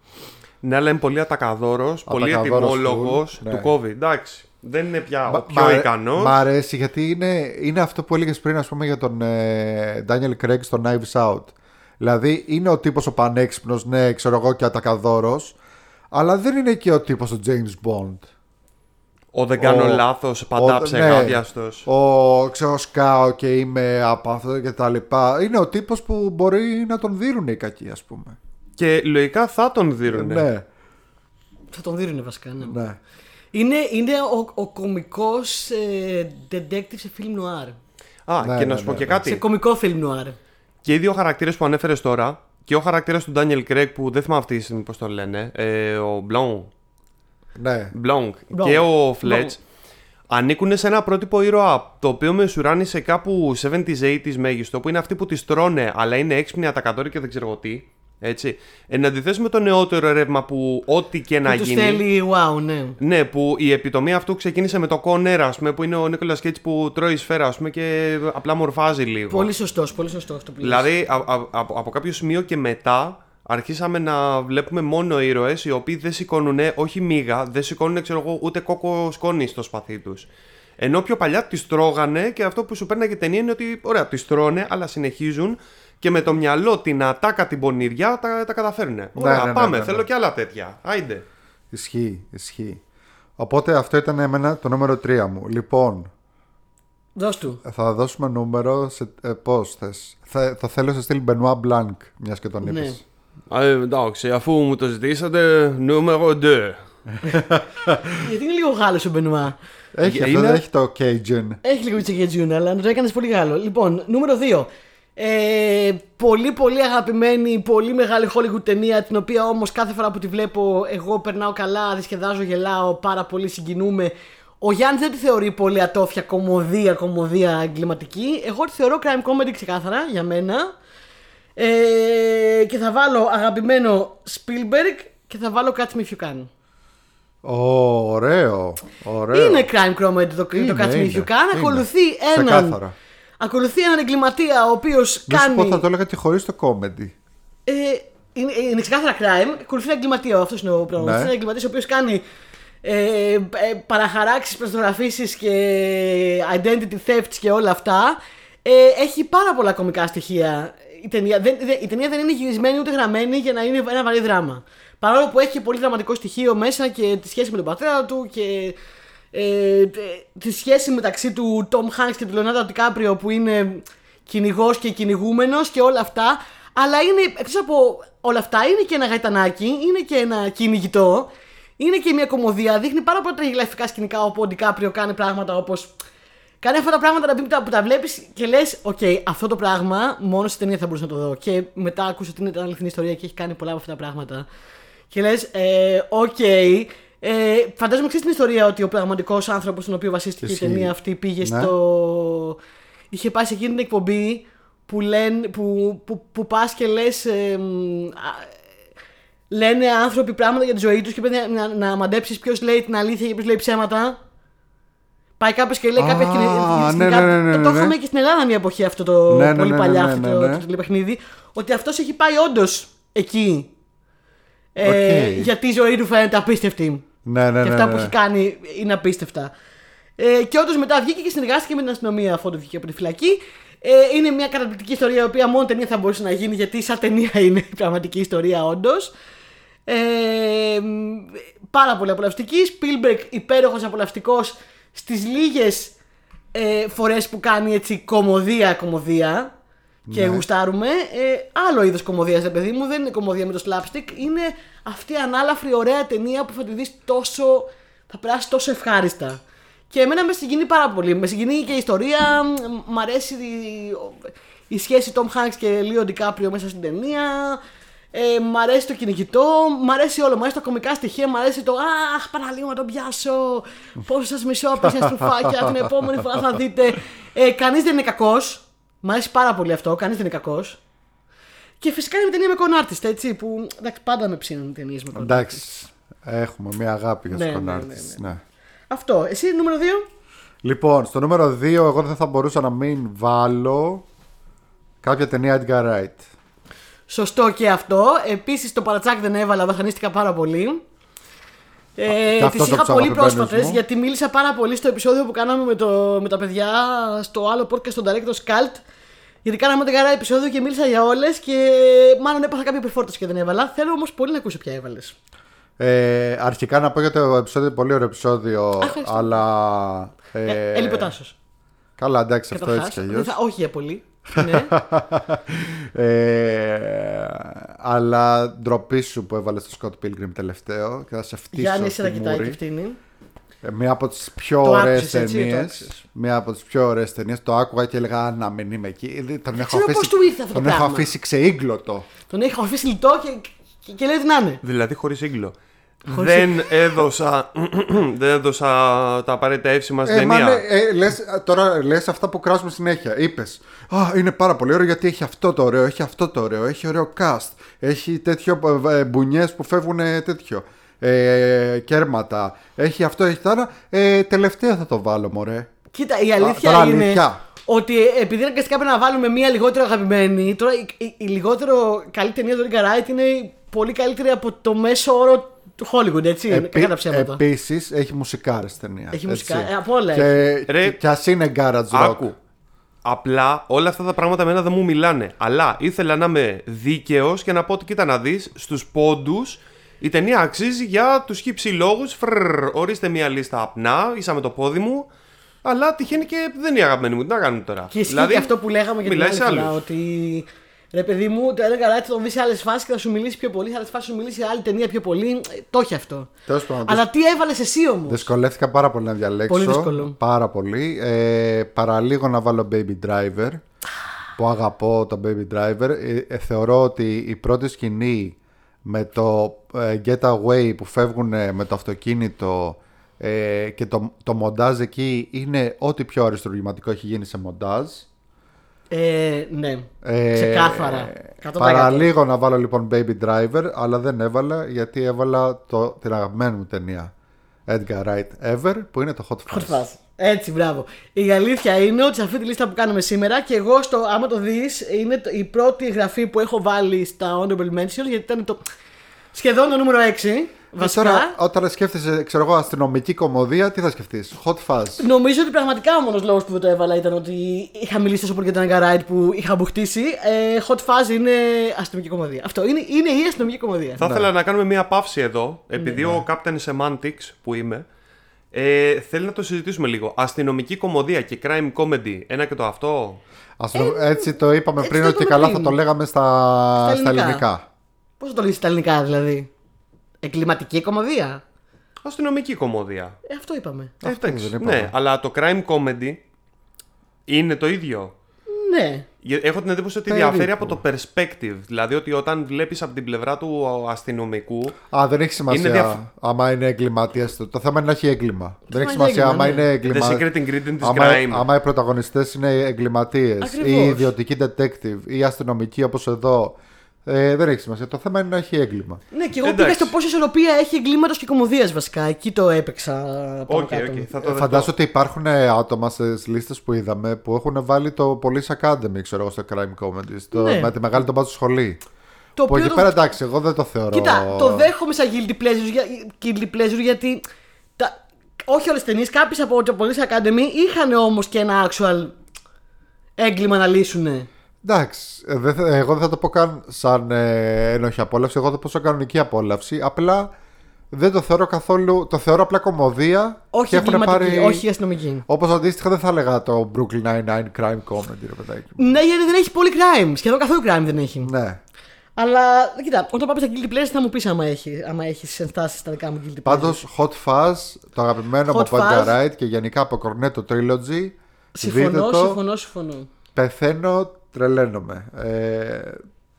Ναι, αλλά είναι πολύ ατακαδόρος, πολύ
Ατακαδόρος
ετοιμόλογος
full,
του
ναι.
COVID. Εντάξει. Δεν είναι πια ο
Μα-
πιο
μ' αρέ-
ικανός.
Μ' αρέσει γιατί είναι, είναι αυτό που έλεγες πριν, ας πούμε, για τον ε, Daniel Craig στο Knives Out. Δηλαδή είναι ο τύπος ο πανέξυπνος, ναι, ξέρω εγώ και ατακαδόρος, αλλά δεν είναι και ο τύπος ο James Bond.
Ο δεν κάνω
Ο-
λάθος, παντά
ο-
ψεγάδιαστος.
Ο ξέρω σκάω και είμαι από αυτό και τα λοιπά. Είναι ο τύπος που μπορεί να τον δίνουν οι κακοί, ας πούμε.
Και λογικά θα τον δίνουνε.
Ναι,
Θα τον δίνουν βασικά, ναι.
ναι.
Είναι, είναι ο, ο κωμικός ε, detective σε film noir.
Α,
Ναι,
και
ναι,
να σου πω
ναι,
και
ναι.
κάτι.
Σε κωμικό film noir.
Και οι δύο χαρακτήρες που ανέφερες τώρα, και ο χαρακτήρας του Daniel Craig που δεν θυμάμαι αυτή τη στιγμή πώς τον λένε, ε, ο Blanc,
ναι.
Blanc
Blanc.
και ο
Blanc.
Fletch, ανήκουν σε ένα πρότυπο ήρωα το οποίο με σουράνει σε κάπου 70s, 80s μέγιστο, που είναι αυτοί που τις τρώνε, αλλά είναι έξυπνοι, ατακατόροι και δεν ξέρω εγώ τι. Έτσι. Εν αντιθέσει με το νεότερο ρεύμα που ό,τι και να
Που τους
γίνει.
θέλει, wow, ναι.
Ναι, που η επιτομή αυτού ξεκίνησε με το Con Air, ας πούμε, που είναι ο Νίκολα Κέιτς που τρώει σφαίρα, ας πούμε, και απλά μορφάζει λίγο.
Πολύ σωστός, πολύ σωστός αυτό που λες.
Δηλαδή, α- α- από, από κάποιο σημείο και μετά, αρχίσαμε να βλέπουμε μόνο ήρωες οι οποίοι δεν σηκώνουν όχι μίγα, δεν σηκώνουν ξέρω εγώ, ούτε κόκο σκόνη στο σπαθί τους. Ενώ πιο παλιά τις τρώγανε και αυτό που σου παίρναγε ταινία είναι ότι ωραία, τις τρώνε, αλλά συνεχίζουν και με το μυαλό την ατάκα, την πονηριά τα, τα καταφέρουν. Ωραία,
ναι, ναι,
πάμε,
ναι, ναι.
θέλω και άλλα τέτοια. Άιντε.
Ισχύει, ισχύει. Οπότε αυτό ήταν εμένα το νούμερο 3 μου. Λοιπόν,
Δώσ' του.
θα δώσουμε νούμερο σε. Ε, Πώς θες. Θα, θα θέλω σε στείλει Benoit Blanc, μιας και τον
Ναι.
είπες.
Ε, εντάξει, αφού μου το ζητήσατε, νούμερο 2.
Γιατί είναι λίγο Γάλλος ο Μπενουά;
Έχει,
Είναι-
αυτό, έχει το Cajun.
Έχει λίγο τσεκετζούν, αλλά το έκανες πολύ Γάλλο. Λοιπόν, νούμερο 2. Ε, πολύ πολύ αγαπημένη, πολύ μεγάλη Hollywood ταινία, την οποία όμως κάθε φορά που τη βλέπω εγώ περνάω καλά, δισκεδάζω, γελάω, πάρα πολύ συγκινούμε. Ο Γιάννης δεν τη θεωρεί πολύ ατόφια, κομμωδία, κομμωδία εγκληματική. Εγώ τη θεωρώ crime comedy ξεκάθαρα για μένα. Ε, και θα βάλω αγαπημένο Spielberg και θα βάλω Catch Me If You Can.
Ωραίο. ωραίο.
Είναι crime comedy το, το
Είναι,
Catch Me If
είναι,
You Can.
είναι.
Ακολουθεί έναν,
Ξεκάθαρα.
ακολουθεί έναν εγκληματία ο οποίος
Να σου
κάνει.
πω, θα το έλεγα και χωρίς το comedy.
Ε, είναι, είναι ξεκάθαρα crime. Ακολουθεί ένα εγκληματία. Αυτός είναι ο πρόβλημα.
Ναι.
Είναι ένα εγκληματία ο οποίος κάνει ε, ε, παραχαράξεις, προσδογραφήσει και identity thefts και όλα αυτά. Ε, έχει πάρα πολλά κομικά στοιχεία. Η ταινία, δεν, δεν- η ταινία δεν είναι γυρισμένη ούτε γραμμένη για να είναι ένα βαρύ δράμα. Παρόλο που έχει και πολύ δραματικό στοιχείο μέσα και τη σχέση με τον πατέρα του και ε, ε, τη σχέση μεταξύ του Tom Hanks και του Leonardo DiCaprio που είναι κυνηγός και κυνηγούμενος και όλα αυτά. Αλλά είναι, εκτός από όλα αυτά, είναι και ένα γαϊτανάκι, είναι και ένα κυνηγητό, είναι και μια κωμωδία. Δείχνει πάρα πολλά τραγελαφικά σκηνικά όπου ο Ντικάπριο κάνει πράγματα όπως. Κάνει αυτά τα πράγματα που τα, που τα βλέπεις και λες: Οκ, αυτό το πράγμα μόνο στην ταινία θα μπορούσα να το δω. Και μετά ακούσα ότι είναι μια αληθινή ιστορία και έχει κάνει πολλά από αυτά τα πράγματα. Και λες: ε, Οκ. Ε, φαντάζομαι ξέρεις την ιστορία ότι ο πραγματικός άνθρωπος στον οποίο βασίστηκε
Ισχύει.
η ταινία αυτή πήγε
Ναι.
στο. είχε πάει σε εκείνη την εκπομπή που, λένε, που, που, που πας και λες. λένε άνθρωποι πράγματα για τη ζωή τους και πρέπει να, να, να μαντέψεις ποιος λέει την αλήθεια και ποιος λέει ψέματα. Πάει κάποιος και λέει
Α,
κάποια σκηνή-
ναι,
σκηνικά-
ναι, ναι, ναι,
Το
ναι.
είχαμε και στην Ελλάδα μια εποχή αυτό το
Ναι, ναι,
πολύ
ναι, ναι,
παλιά
ναι,
αυτό
ναι,
το,
ναι.
το τηλεπαιχνίδι. Ότι αυτός έχει πάει όντως εκεί. Ε,
Οκ.
Γιατί η ζωή του φαίνεται απίστευτη.
Ναι, ναι,
και
ναι.
αυτά
ναι.
που έχει κάνει είναι απίστευτα. Ε, και όντως μετά βγήκε και συνεργάστηκε με την αστυνομία αφού το βγήκε από τη φυλακή. Ε, είναι μια καταπληκτική ιστορία η οποία μόνο ταινία θα μπορούσε να γίνει γιατί σαν ταινία είναι η πραγματική ιστορία όντως. Ε, μ, πάρα πολύ απολαυστική. Spielberg υπέροχος απολαυστικός στις λίγες ε, φορές που κάνει έτσι κομμωδία κομμωδία και
Ναι.
γουστάρουμε. Ε, άλλο είδος κομμωδίας ρε παιδί μου, δεν είναι κομμωδία με το slapstick, είναι αυτή η ανάλαφρη ωραία ταινία που θα τη δεις τόσο, θα περάσει τόσο ευχάριστα. Και εμένα με συγκινεί πάρα πολύ. Με συγκινεί και η ιστορία, μ, μ' αρέσει η, Η σχέση Tom Hanks και Leo DiCaprio μέσα στην ταινία. Ε, μ' αρέσει το κυνηγητό, μ' αρέσει όλο. Μ' αρέσει τα κομικά στοιχεία, μ' αρέσει το Αχ, παραλίγο να τον πιάσω. Πόσο σας μισώ από τα στρουφάκια. Την επόμενη φορά θα δείτε. Ε, Κανείς δεν είναι κακός. Μ' αρέσει πάρα πολύ αυτό. Κανείς δεν είναι κακός. Και φυσικά είναι η ταινία με κονάρτιστ, έτσι. Που εντάξει, πάντα με ψήνουν ταινίες με κονάρτιστ.
Εντάξει. Έχουμε μια αγάπη για
Ναι,
του
ναι,
κονάρτες,
ναι,
ναι.
Αυτό. Εσύ, νούμερο 2.
Λοιπόν, στο νούμερο 2 εγώ δεν θα μπορούσα να μην βάλω κάποια ταινία Edgar Wright.
Σωστό και αυτό. Επίσης το παρατσάκ δεν έβαλα, βασανίστηκα πάρα πολύ. Ε,
και αυτό
τις
το
είχα
τους
πολύ
αγαπημένους
πρόσφατες
μου.
γιατί μίλησα πάρα πολύ στο επεισόδιο που κάναμε με, το, με τα παιδιά στο άλλο podcast στον Director's Cult. Γιατί κάναμε την καρά επεισόδιο και μίλησα για όλες και μάλλον έπαθα κάποια επιφόρτωση και δεν έβαλα. Θέλω όμως πολύ να ακούσω ποια έβαλες.
Ε, αρχικά να πω για το επεισόδιο, πολύ ωραίο επεισόδιο,
ευχαριστώ.
αλλά... Ε,
Ε, Έλειπε ο Τάσος.
Καλά, εντάξει, αυτό έτσι κι αλλιώς.
Όχι για πολύ. Ναι.
ε, αλλά ντροπή σου που έβαλες στο Scott Pilgrim τελευταίο και θα σε φτύσω
Γιάννη, εσύ
στη
να κοιτάει και
μούρη.
αυτήν.
Ε, Μία από τις πιο
Το
ωραίες
άκουσες, έτσι, το
ταινίες
άκουσες.
Μία από τις πιο ωραίες ταινίες Το άκουγα και έλεγα «Α, να μην είμαι εκεί Δεν- Τον έχω
ξέρω
αφήσει,
πώς του ήρθε αυτό το
τον έχω
πράγμα.
αφήσει ξεήγκλωτο
Τον έχει αφήσει λιτό και, και, και λέει ότι να είναι.
Δηλαδή χωρίς σύγκλο.
Χωρίς-
Δεν έδωσα, δεν έδωσα τα απαραίτητα εύσημα στην
Ε, μα
ταινία.
ναι, ε, λες, τώρα λες αυτά που κράζουμε συνέχεια. Είπες. Α, είναι πάρα πολύ ωραίο γιατί έχει αυτό το ωραίο, έχει αυτό το ωραίο, έχει ωραίο cast. Έχει τέτοιο ε, μπουνιές που φεύγουν τέτοιο. Ε, κέρματα. Έχει αυτό, έχει το άλλο. Ε, τελευταία θα το βάλω, μωρέ.
Κοίτα, η αλήθεια
τώρα
είναι
αλήθεια.
ότι επειδή αναγκαστικά πρέπει να βάλουμε μία λιγότερο αγαπημένη, τώρα η, η, η λιγότερο καλή ταινία του Edgar Wright είναι πολύ καλύτερη από το μέσο όρο του Hollywood, έτσι.
Επί-
Κακά τα ψέματα.
Επίσης έχει μουσικάρες ταινία.
Έχει
έτσι.
μουσικά, ε, από όλα
Και,
Ρε,
και, κι ας είναι garage rock.
Άκου. Απλά όλα αυτά τα πράγματα εμένα δεν μου μιλάνε. Αλλά ήθελα να είμαι δίκαιος και να πω ότι κοίτα να δεις στους πόντους η ταινία αξίζει για τους χύψη λόγους. Ορίστε μια λίστα απνά, ίσα με το πόδι μου. Αλλά τυχαίνει και δεν είναι η αγαπημένη μου. Τι να κάνουμε τώρα.
Και ισχύει και αυτό που λέγαμε για την
μιλάει
άλλη
σε
φορά,
άλλους.
ότι ρε παιδί μου, το Edgar Wright θα τον δει σε άλλες φάσεις και θα σου μιλήσει πιο πολύ, σε άλλες φάσεις θα σου μιλήσει άλλη ταινία πιο πολύ. Ε, Το έχει αυτό.
Τέλος πάντων,
Αλλά τι έβαλες εσύ όμως;
Δυσκολεύτηκα πάρα πολύ να διαλέξω.
Πολύ δύσκολο.
Πάρα πολύ. Ε, παραλίγο να βάλω Baby Driver. Που αγαπώ το Baby Driver. Ε, ε, θεωρώ ότι η πρώτη σκηνή με το ε, Getaway που φεύγουν ε, με το αυτοκίνητο ε, και το, το μοντάζ εκεί είναι ό,τι πιο αριστουργηματικό έχει γίνει σε μοντάζ.
Ε, ναι.
Ε,
Ξεκάθαρα. 100%.
Παραλίγο να βάλω λοιπόν Baby Driver, αλλά δεν έβαλα γιατί έβαλα το, την αγαπημένη μου ταινία Edgar Wright Ever, που είναι το Hot Fuzz.
Hot Fuzz. Έτσι, μπράβο. Η αλήθεια είναι ότι σε αυτή τη λίστα που κάνουμε σήμερα και εγώ, στο, άμα το δεις, είναι το- η πρώτη εγγραφή που έχω βάλει στα Honorable Mentions γιατί ήταν το. σχεδόν το νούμερο 6. Βασικά.
Ε, Τώρα, όταν σκέφτεσαι, ξέρω εγώ, αστυνομική κομμωδία, τι θα σκεφτείς, Hot Fuzz.
Νομίζω ότι πραγματικά ο μόνος λόγος που δεν το έβαλα ήταν ότι είχα μιλήσει τόσο πολύ για τον Edgar Wright που είχα μπουχτίσει. Ε, hot Fuzz είναι αστυνομική κομμωδία. Αυτό είναι, είναι η αστυνομική κομμωδία.
Θα ήθελα να κάνουμε μια παύση εδώ, επειδή ο Captain Semantics που είμαι, ε, θέλει να το συζητήσουμε λίγο. Αστυνομική κομμωδία και crime comedy, ένα και το αυτό.
Αστυνο- έτσι το είπαμε
έτσι
πριν
το
ότι
είπαμε
καλά
πριν.
θα το λέγαμε στα,
Στα
στα
ελληνικά.
ελληνικά.
Πώς θα το λύσεις στα ελληνικά δηλαδή; Εγκληματική κομμωδία.
Αστυνομική κομμωδία.
Ε, αυτό είπαμε.
Ε, εντάξει,
δεν είπαμε.
ναι, αλλά το crime comedy είναι το ίδιο.
Ναι.
Για- Έχω την εντύπωση ότι
Περίπου.
διαφέρει από το perspective. Δηλαδή ότι όταν βλέπεις από την πλευρά του αστυνομικού.
Α, δεν έχει σημασία
Είναι διαφ-
άμα είναι εγκληματία. Το, το θέμα είναι να έχει έγκλημα. Δεν έχει
θέμα είναι
σημασία άμα
έγκλημα,
είναι
ναι.
The
εγκληματία.
secret ingredient is
Άμα,
crime.
άμα οι πρωταγωνιστές είναι εγκληματίες
Ακριβώς.
ή ιδιωτικοί detective ή αστυνομικοί όπως εδώ. Ε, δεν έχει σημασία. Το θέμα είναι να έχει έγκλημα.
Ναι, και εγώ
Εντάξει.
πήγα στο πόση ισορροπία έχει εγκλήματος και κωμωδία βασικά. Εκεί το έπαιξα. πάνω
Οκ,
κάτω.
οκ, θα το
Ε,
δεχτώ.
Φαντάζομαι ότι υπάρχουν ε, άτομα στις λίστες που είδαμε που έχουν βάλει το Police Academy, ξέρω εγώ, στο Crime Comedy. Στο,
Ναι.
Με τη μεγάλη των μπάτσων σχολή.
Το
Που
οποίο
εκεί
το-
πέρα εντάξει, εγώ δεν το θεωρώ.
Κοίτα, το δέχομαι σαν guilty pleasure, για- guilty pleasure γιατί. Τα... Όχι όλες τις ταινίες, κάποιες από το Police Academy είχαν όμως και ένα actual έγκλημα να λύσουν.
Εντάξει, ε, δεν θα- εγώ δεν θα το πω καν σαν ε, ένοχη απόλαυση, εγώ θα το πω σαν κανονική απόλαυση. Απλά δεν το θεωρώ καθόλου. Το θεωρώ απλά κομμωδία.
Όχι
και έχουν
εγκληματική,
πάρει...
όχι αστυνομική.
Όπως αντίστοιχα δεν θα έλεγα το Brooklyn Nine-Nine crime comedy, ρε παιδάκι. μου.
Ναι, γιατί δεν έχει πολύ crime. Σχεδόν καθόλου crime δεν έχει.
Ναι.
Αλλά κοίτα, όταν πάμε στα guilty pleasure θα μου πεις άμα έχει άμα έχεις ενστάσεις στα δικά μου guilty pleasure.
Πάντως, Hot Fuzz, το αγαπημένο μου
Hot
από Edgar
Fuzz.
Wright και γενικά από Cornetto Trilogy.
Συμφωνώ,
δείτε το.
συμφωνώ, συμφωνώ.
Πεθαίνω Τρελαίνομαι. Ε,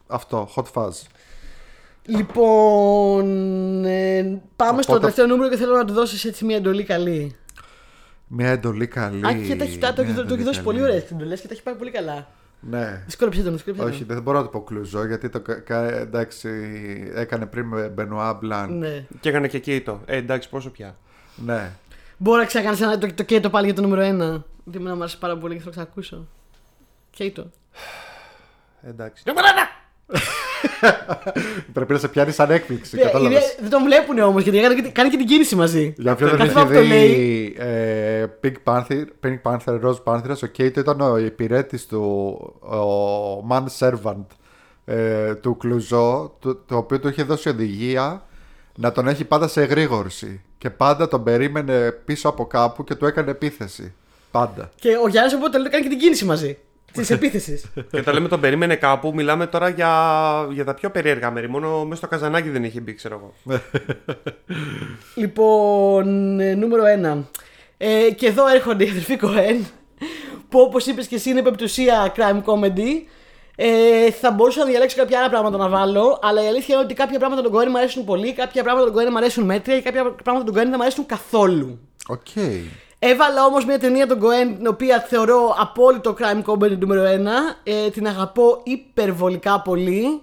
αυτό, hot fuzz.
Λοιπόν, ε, πάμε στο
Οπότε-
τελευταίο νούμερο και θέλω να του δώσεις έτσι μια εντολή καλή.
Μια εντολή καλή.
Α, και τα έχει, τα- το,
μια
το, το,
εντολή
έχει δώσει
καλή.
πολύ ωραίες εντολές και τα έχει πάει πολύ καλά.
Ναι.
Δυσκόλεψε τον, δυσκόλεψε τον.
Όχι, δεν μπορώ να το πω κλουζό γιατί το κα- κα- εντάξει, έκανε πριν με Μπενουά Μπλαν.
Ναι.
Και έκανε και Κέιτο. Ε, εντάξει, πόσο πια.
Ναι.
Μπορεί να ξανακάνει ένα- το, το Κέιτο πάλι για το νούμερο 1. Γιατί εμένα μου άρεσε πάρα πολύ και θέλω να ξανακούσω. Κέιτο.
Ε, εντάξει.
Πρέπει να σε πιάνει σαν έκπληξη.
Ε,
κατάλαβες.
είναι- Δεν τον βλέπουν όμως γιατί κάνει, και- κάνει και την κίνηση μαζί.
Για ποιον δεν
Κάθε
έχει
φορά που το λέει.
δει ε, Pink Panther, Pink Panther, Rose Panther, ο Κέιτο ήταν ο υπηρέτης του, ο man servant ε, του Κλουζό, το, το οποίο του είχε δώσει οδηγία να τον έχει πάντα σε εγρήγορση. Και πάντα τον περίμενε πίσω από κάπου και του έκανε επίθεση. Πάντα.
Και ο Γιάννης οπότε το λέει κάνει και την κίνηση μαζί. Της επίθεσης.
και τα λέμε τον περίμενε κάπου. Μιλάμε τώρα για, για τα πιο περίεργα μέρη. Μόνο μέσα στο καζανάκι δεν είχε μπει, ξέρω εγώ.
λοιπόν, ε, νούμερο 1. Ε, και εδώ έρχονται οι αδερφοί Κοέν. Που όπως είπες και εσύ είναι επιπτωσία crime comedy. Ε, θα μπορούσα να διαλέξω κάποια άλλα πράγματα να βάλω, αλλά η αλήθεια είναι ότι κάποια πράγματα των Κοέν μου αρέσουν πολύ, κάποια πράγματα των Κοέν μου αρέσουν μέτρια και κάποια πράγματα των Κοέν δεν μου αρέσουν καθόλου.
Οκ.
Έβαλα όμως μια ταινία των Coen την οποία θεωρώ απόλυτο crime comedy νούμερο 1. Ε, την αγαπώ υπερβολικά πολύ.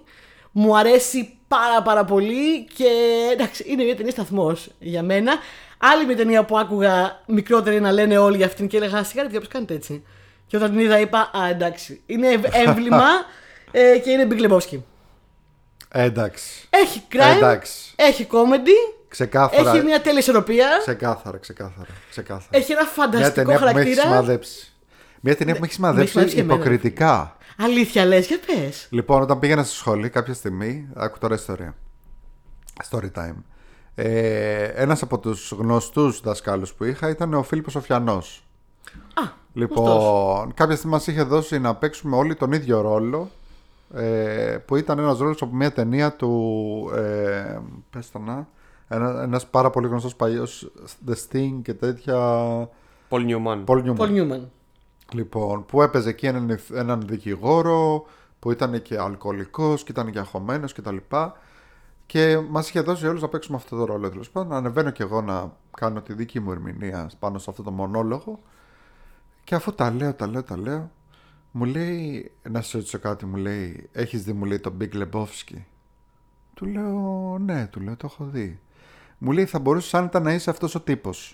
Μου αρέσει πάρα πάρα πολύ και εντάξει, είναι μια ταινία σταθμός για μένα. Άλλη μια ταινία που άκουγα μικρότερη να λένε όλοι για αυτήν και έλεγα Σιγά ρε παιδιά, πώς κάνετε έτσι. Και όταν την είδα είπα Α, εντάξει. Είναι ευ- έμβλημα ε, και είναι Big Lebowski.
Ε, εντάξει.
Έχει crime,
εντάξει.
έχει comedy,
Ξεκάθαρα.
έχει μια τέλεια ισορροπία,
Ξεκάθαρα, ξεκάθαρα. ξεκάθαρα.
έχει ένα
Μια
φανταστικό
ταινία που με έχεις
χαρακτήρα.
σημαδέψει. Μια ταινία που με έχεις
με έχει
σημαδέψει
σημαδέψει και εμένα.
υποκριτικά.
Αλήθεια λες, για πες.
Λοιπόν, όταν πήγαινα στη σχολή κάποια στιγμή, άκου τώρα ιστορία. Story time. Ε, ένας από τους γνωστούς δασκάλους που είχα ήταν ο Φίλιππος Σοφιανός.
Α,
Λοιπόν, κάποια στιγμή μας είχε δώσει να παίξουμε όλοι τον ίδιο ρόλο ε, που ήταν ένας ρόλος από μια ταινία του ε, πες το να ένα, ένας πάρα πολύ γνωστός παλιός The Sting και τέτοια
Πολ Νιούμαν.
Paul Newman.
Πολ Νιούμαν.
Λοιπόν, που έπαιζε εκεί έναν, έναν δικηγόρο που ήταν και αλκοολικός και ήταν και αγχωμένος και τα λοιπά και μας είχε δώσει όλους να παίξουμε αυτό το ρόλο τέλος πάντων. Ανεβαίνω και εγώ να κάνω τη δική μου ερμηνεία πάνω σε αυτό το μονόλογο και αφού τα λέω, τα λέω, τα λέω μου λέει, να σε ρωτήσω κάτι, μου λέει έχεις δει μου λέει τον Big Lebowski; Του λέω ναι, του λέω το έχω δει μου λέει θα μπορούσες άνετα να είσαι αυτός ο τύπος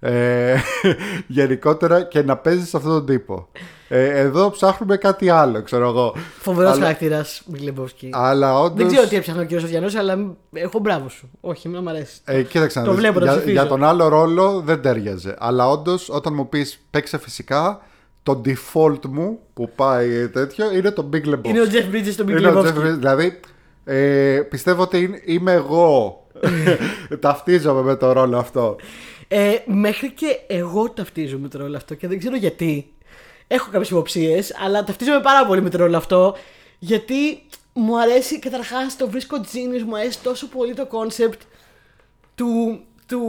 ε, γενικότερα και να παίζεις αυτόν τον τύπο. Ε, εδώ ψάχνουμε κάτι άλλο, ξέρω εγώ.
Φοβερός
Αλλά-
χαρακτήρας Μιλεμπόσκι.
Αλλά όντως...
Δεν ξέρω τι έψαχνε ο κ. Σοφιανό, αλλά έχω μπράβο σου. Όχι, εμένα μου αρέσει.
Ε, κοίταξε να
Το
δεις,
βλέπω, το
για,
ψηφίζω.
για τον άλλο ρόλο δεν τέριαζε. Αλλά όντως, όταν μου πεις παίξε φυσικά, το default μου που πάει τέτοιο είναι το Big Lebowski.
Είναι ο Jeff Bridges στο Big
Είναι ο Jeff
Lebowski.
Bridges. Δηλαδή, ε, πιστεύω ότι είναι- είμαι εγώ. Ταυτίζομαι με το ρόλο αυτό.
Ε, μέχρι και εγώ ταυτίζομαι με το ρόλο αυτό και δεν ξέρω γιατί. Έχω κάποιες υποψίες, αλλά ταυτίζομαι πάρα πολύ με το ρόλο αυτό. Γιατί μου αρέσει, καταρχάς το βρίσκω genius, μου αρέσει τόσο πολύ το concept του, του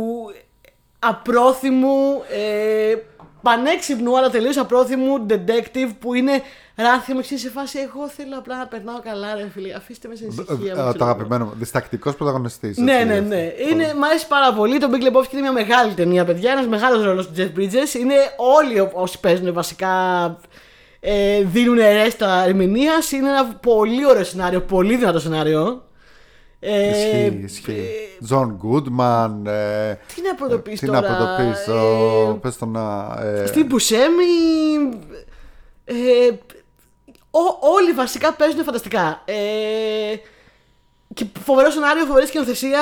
απρόθυμου, ε, πανέξυπνου αλλά τελείως απρόθυμου detective που είναι ράθιμο και σε φάση εγώ θέλω απλά να περνάω καλά ρε φίλε, αφήστε με σε ησυχία. μου,
Ε,
ξέρω
το
εγώ».
αγαπημένο μου. Διστακτικός πρωταγωνιστής.
Ναι, ναι, ναι. Είναι, μ' αρέσει πάρα πολύ. Το Big Lebowski είναι μια μεγάλη ταινία, παιδιά. Ένας μεγάλος ρόλος του Jeff Bridges. Είναι όλοι ό- όσοι παίζουν βασικά. Ε, δίνουν ρέστα ερμηνείας. Είναι ένα πολύ ωραίο σενάριο. Πολύ δυνατό σενάριο. Ε,
Ισχύει, ισχύει. Τζον Γκούντμαν. ε,
Τι να πρωτοπείς
Τι
τώρα.
να πρωτοπείς.
ε,
Πες το να. ε,
Στιβ Μπουσέμι. Ε, ό- όλοι βασικά παίζουν φανταστικά. Ε, και φοβερό σενάριο, φοβερή σκηνοθεσία,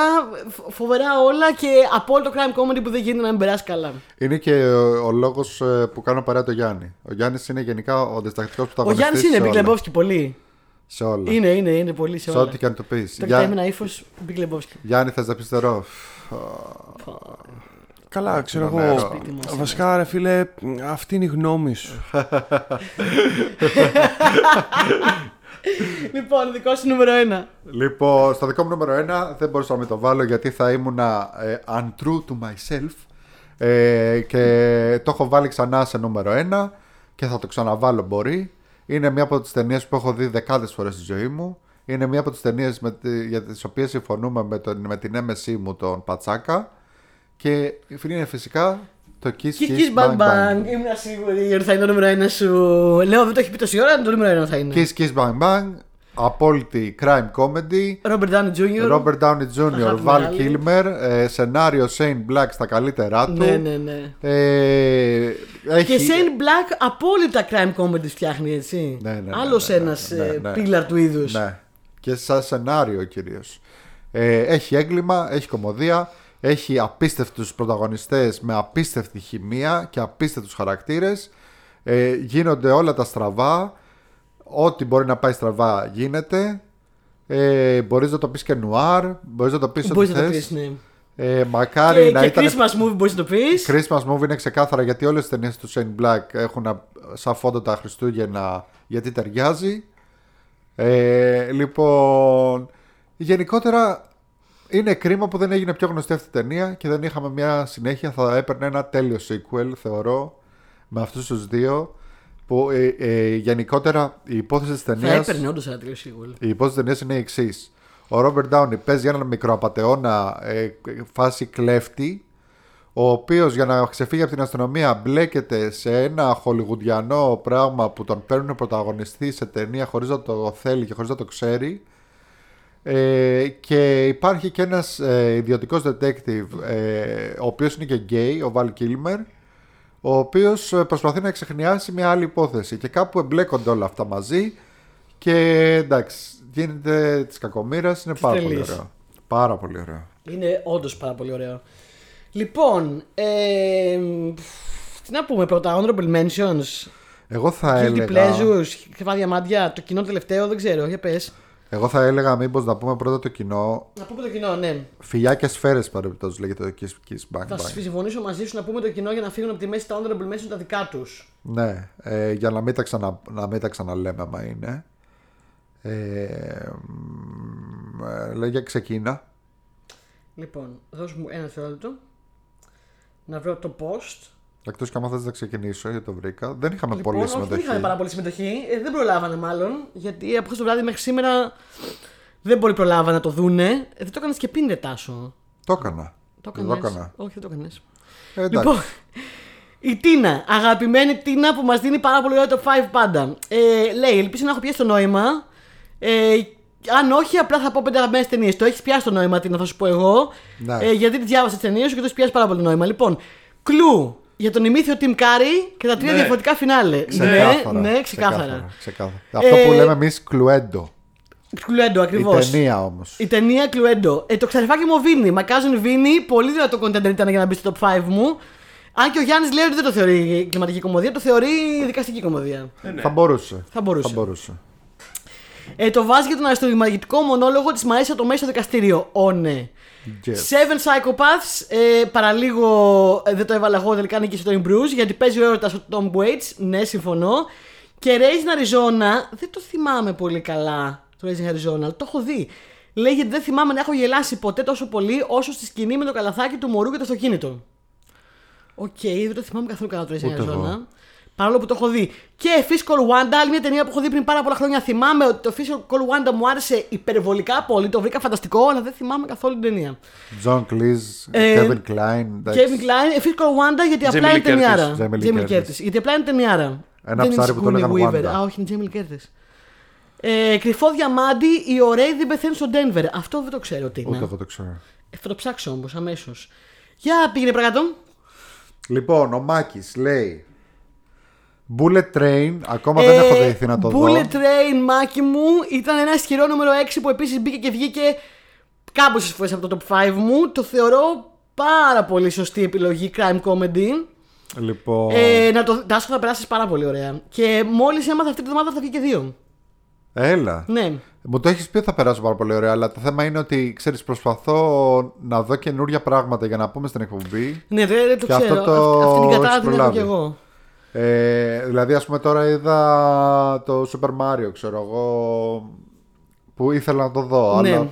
φο- φοβερά όλα και απόλυτο crime comedy που δεν γίνεται να μην περάσεις καλά.
Είναι και ο, ο λόγος που κάνω παρέα το Γιάννη. Ο Γιάννης είναι γενικά ο διστακτικός
Ο
πρωταγωνιστής.
Γιάννη είναι Big Lebowski πολύ.
Σε όλα.
Είναι, είναι, είναι πολύ σε
Σε
όλα.
ό,τι και αν το πεις.
Το κοιτάει με ένα ύφος Big Lebowski.
Γιάννη, θες να πεις τερό.
Καλά, ξέρω
Το νερό.
εγώ.
Σπίτι μας είναι.
Βασικά, ρε φίλε, αυτή είναι η γνώμη σου.
λοιπόν, δικό σου νούμερο 1.
Λοιπόν, στο δικό μου νούμερο 1 δεν μπορούσα να μην το βάλω γιατί θα ήμουνα ε, untrue to myself. Ε, και το έχω βάλει ξανά σε νούμερο 1 και θα το ξαναβάλω μπορεί. Είναι μία από τις ταινίες που έχω δει δεκάδες φορές στη ζωή μου. Είναι μία από τις ταινίες για τις οποίες συμφωνούμε με, τον, με την έμεσή μου, τον Πατσάκα. Και είναι φυσικά το Kiss
Kiss
Kiss,
Bang Bang. Ήμουν σίγουρη ότι θα είναι το νούμερο 1 σου. Λέω, δεν το έχει πει τόση ώρα, το νούμερο 1 θα είναι.
Kiss Kiss Bang Bang. Απόλυτη crime comedy.
Robert Downey Jr.
Robert Downey Jr.
Αχα,
Val
μεγάλη.
Kilmer. Ε, σενάριο Shane Black στα καλύτερά του.
Ναι, ναι, ναι.
Ε, έχει...
Και Shane Black απόλυτα crime comedy φτιάχνει, έτσι.
Ναι, ναι, ναι,
Άλλος
ναι, ναι,
ένας
ναι, ναι.
πίλαρ του είδους.
Ναι. Και σαν σενάριο κυρίως. Ε, έχει έγκλημα, έχει κομμωδία, έχει απίστευτους πρωταγωνιστές με απίστευτη χημεία και απίστευτους χαρακτήρες. Ε, γίνονται όλα τα στραβά. Ό,τι μπορεί να πάει στραβά γίνεται. Ε, μπορείς να το πεις και νουάρ, μπορείς να το πεις
Μπορείς
ό,τι
να το
θες.
πεις, ναι.
Ε, μακάρι
Και,
να
και
ήταν
Christmas movie μπορείς να το πεις.
Christmas movie είναι ξεκάθαρα γιατί όλες τις ταινίες του Shane Black έχουν α- σαν φόντο τα Χριστούγεννα γιατί ταιριάζει. Ε, λοιπόν, γενικότερα είναι κρίμα που δεν έγινε πιο γνωστή αυτή η ταινία και δεν είχαμε μια συνέχεια. Θα έπαιρνε ένα τέλειο sequel, θεωρώ, με αυτούς τους δύο. Που ε, ε, γενικότερα η υπόθεση της
Θα
ταινίας...
έπαιρνε όντως ένα τελείω σίγουρα.
Η υπόθεση της ταινίας είναι η εξής. Ο Ρόμπερτ Ντάουνι παίζει έναν μικροαπατεώνα ε, φάση κλέφτη, ο οποίος για να ξεφύγει από την αστυνομία μπλέκεται σε ένα χολιγουντιανό πράγμα που τον παίρνουν πρωταγωνιστή σε ταινία χωρίς να το θέλει και χωρίς να το ξέρει. Ε, και υπάρχει και ένας ε, ιδιωτικός detective, ε, ο οποίος είναι και γκέι, ο Βαλ Κίλμερ, ο οποίος ε, προσπαθεί να εξεχνιάσει μια άλλη υπόθεση και κάπου εμπλέκονται όλα αυτά μαζί και εντάξει, γίνεται της κακομήρας, είναι πάρα πολύ
τρελής.
ωραίο. Πάρα πολύ ωραίο.
Είναι όντως πάρα πολύ ωραίο. Λοιπόν, ε, τι να πούμε πρώτα, honorable mentions.
Εγώ θα
Guilty
έλεγα...
pleasures, κρυφά διαμάντια, το κοινό τελευταίο, δεν ξέρω, για πες.
Εγώ θα έλεγα μήπως να πούμε πρώτα το κοινό.
Να πούμε το κοινό, ναι.
Φιλιά και σφαίρες παρεμπιπτόντως λέγεται το Kiss Kiss Bang
Θα
Bang.
συμφωνήσω μαζί σου να πούμε το κοινό για να φύγουν από τη μέση τα honorable mentions τα δικά τους.
Ναι, ε, για να μην, τα ξανα, να μην τα ξαναλέμε άμα είναι. Ε, μ, ε, λέγε ξεκίνα.
Λοιπόν, δώσ' μου ένα δευτερόλεπτο. Να βρω το post.
Εκτός και άμα θες να ξεκινήσω, γιατί το βρήκα. Δεν είχαμε
Λοιπόν,
πολύ
όχι, δεν
συμμετοχή.
είχαμε πάρα πολύ συμμετοχή. Ε, δεν προλάβανε μάλλον. Γιατί από χθες το βράδυ μέχρι σήμερα δεν πολύ προλάβανε να το δούνε. Ε, δεν το έκανες και πίνε τάσο.
Το έκανα.
Το
Δεν το
έκανες.
έκανα.
Όχι, δεν το έκανες.
Ε, εντάξει.
Λοιπόν, η Τίνα, αγαπημένη Τίνα που μας δίνει πάρα πολύ ωραίο το 5 πάντα. Ε, λέει, ελπίζω να έχω πιάσει το νόημα. Ε, αν όχι, απλά θα πω πέντε αγαπημένες ταινίες. Το έχεις πιάσει το νόημα, Τίνα, θα σου πω εγώ.
Ναι.
Ε, γιατί τι διάβασα τις ταινίες σου και το έχεις πιάσει πάρα πολύ νόημα. Λοιπόν, κλου για τον ημίθιο Tim Curry και τα τρία
Ναι.
διαφορετικά φινάλε.
Ξεκάθαρα.
Ναι, ναι, ξεκάθαρα.
ξεκάθαρα. Αυτό που
Ε,
λέμε εμείς κλουέντο.
Κλουέντο, ακριβώς.
Η ταινία όμως.
Η ταινία Κλουέντο. Ε, το ξαρεφάκι μου ο Βίνι. Μακάζον Βίνι. Πολύ δυνατό content ήταν για να μπει στο top 5 μου. Αν και ο Γιάννης λέει ότι δεν το θεωρεί κλιματική κομμωδία, το θεωρεί δικαστική κομμωδία.
Θα μπορούσε.
Θα μπορούσε.
Θα μπορούσε.
Ε, το βάζει για τον αριστοργηματικό μονόλογο της Μαΐσας το μέσα στο δικαστήριο. Ω ναι.
Yes.
Seven Psychopaths. Ε, παραλίγο ε, δεν το έβαλα εγώ, τελικά νίκησε το Bruce γιατί παίζει ο έρωτας ο Tom Waits. Ναι, συμφωνώ. Και Raising Arizona, δεν το θυμάμαι πολύ καλά το Raising Arizona, αλλά το έχω δει. Λέει γιατί δεν θυμάμαι να έχω γελάσει ποτέ τόσο πολύ όσο στη σκηνή με το καλαθάκι του μωρού και το αυτοκίνητο. Οκ, δεν το θυμάμαι καθόλου καλά το Raising
Ούτε
Arizona.
Εγώ.
Παρόλο που το έχω δει. Και Fish Called Wanda, άλλη μια ταινία που έχω δει πριν πάρα πολλά χρόνια. Θυμάμαι ότι το Fish Called Wanda μου άρεσε υπερβολικά πολύ, το βρήκα φανταστικό, αλλά δεν θυμάμαι καθόλου την ταινία.
John Cleese,
Ε,
Kevin Kline. εντάξει.
Kevin Kline, Fish Called Wanda γιατί
Jamie
απλά
Lee
είναι ταινιάρα.
Curtis, Jamie Lee
Jamie Lee
Curtis.
Curtis. Γιατί απλά είναι ταινιάρα.
Ένα
Δεν
ψάρι
είναι
που το
Sigourney
λέγανε
Weaver.
Wanda.
Α, όχι, είναι Jamie Lee Curtis. Ε, κρυφό διαμάντι, οι ωραίοι δεν πεθαίνουν στο Denver. Αυτό δεν το ξέρω τι
Ούτε
είναι.
εγώ το ξέρω.
Ε, θα το ψάξω όμως αμέσως. Για πήγαινε παρακάτω.
Λοιπόν, ο Μάκης λέει. Bullet Train, ακόμα δεν έχω δεηθεί να το
Ε, Bullet
δω.
Train, μάκι μου, ήταν ένα ισχυρό νούμερο 6 που επίσης μπήκε και βγήκε κάμποσε φορές από το top 5 μου. Το θεωρώ πάρα πολύ σωστή επιλογή crime comedy.
Λοιπόν,
Ε, να το Τάσο θα περάσεις πάρα πολύ ωραία. Και μόλις έμαθα αυτή τη εβδομάδα θα βγει και δύο.
έλα.
Ναι.
Μου το έχεις πει ότι θα περάσω πάρα πολύ ωραία, αλλά το θέμα είναι ότι ξέρεις, προσπαθώ να δω καινούργια πράγματα για να πούμε στην εκπομπή.
Ναι, δεν, δεν το
Και
ξέρω.
αυτό το
Αυτή, αυτή την κατάρα
έχεις
την έχω
προλάβει.
κι εγώ.
Ε, δηλαδή, ας πούμε, τώρα είδα το Super Mario, ξέρω εγώ, που ήθελα να το δω,
Ναι.
αλλά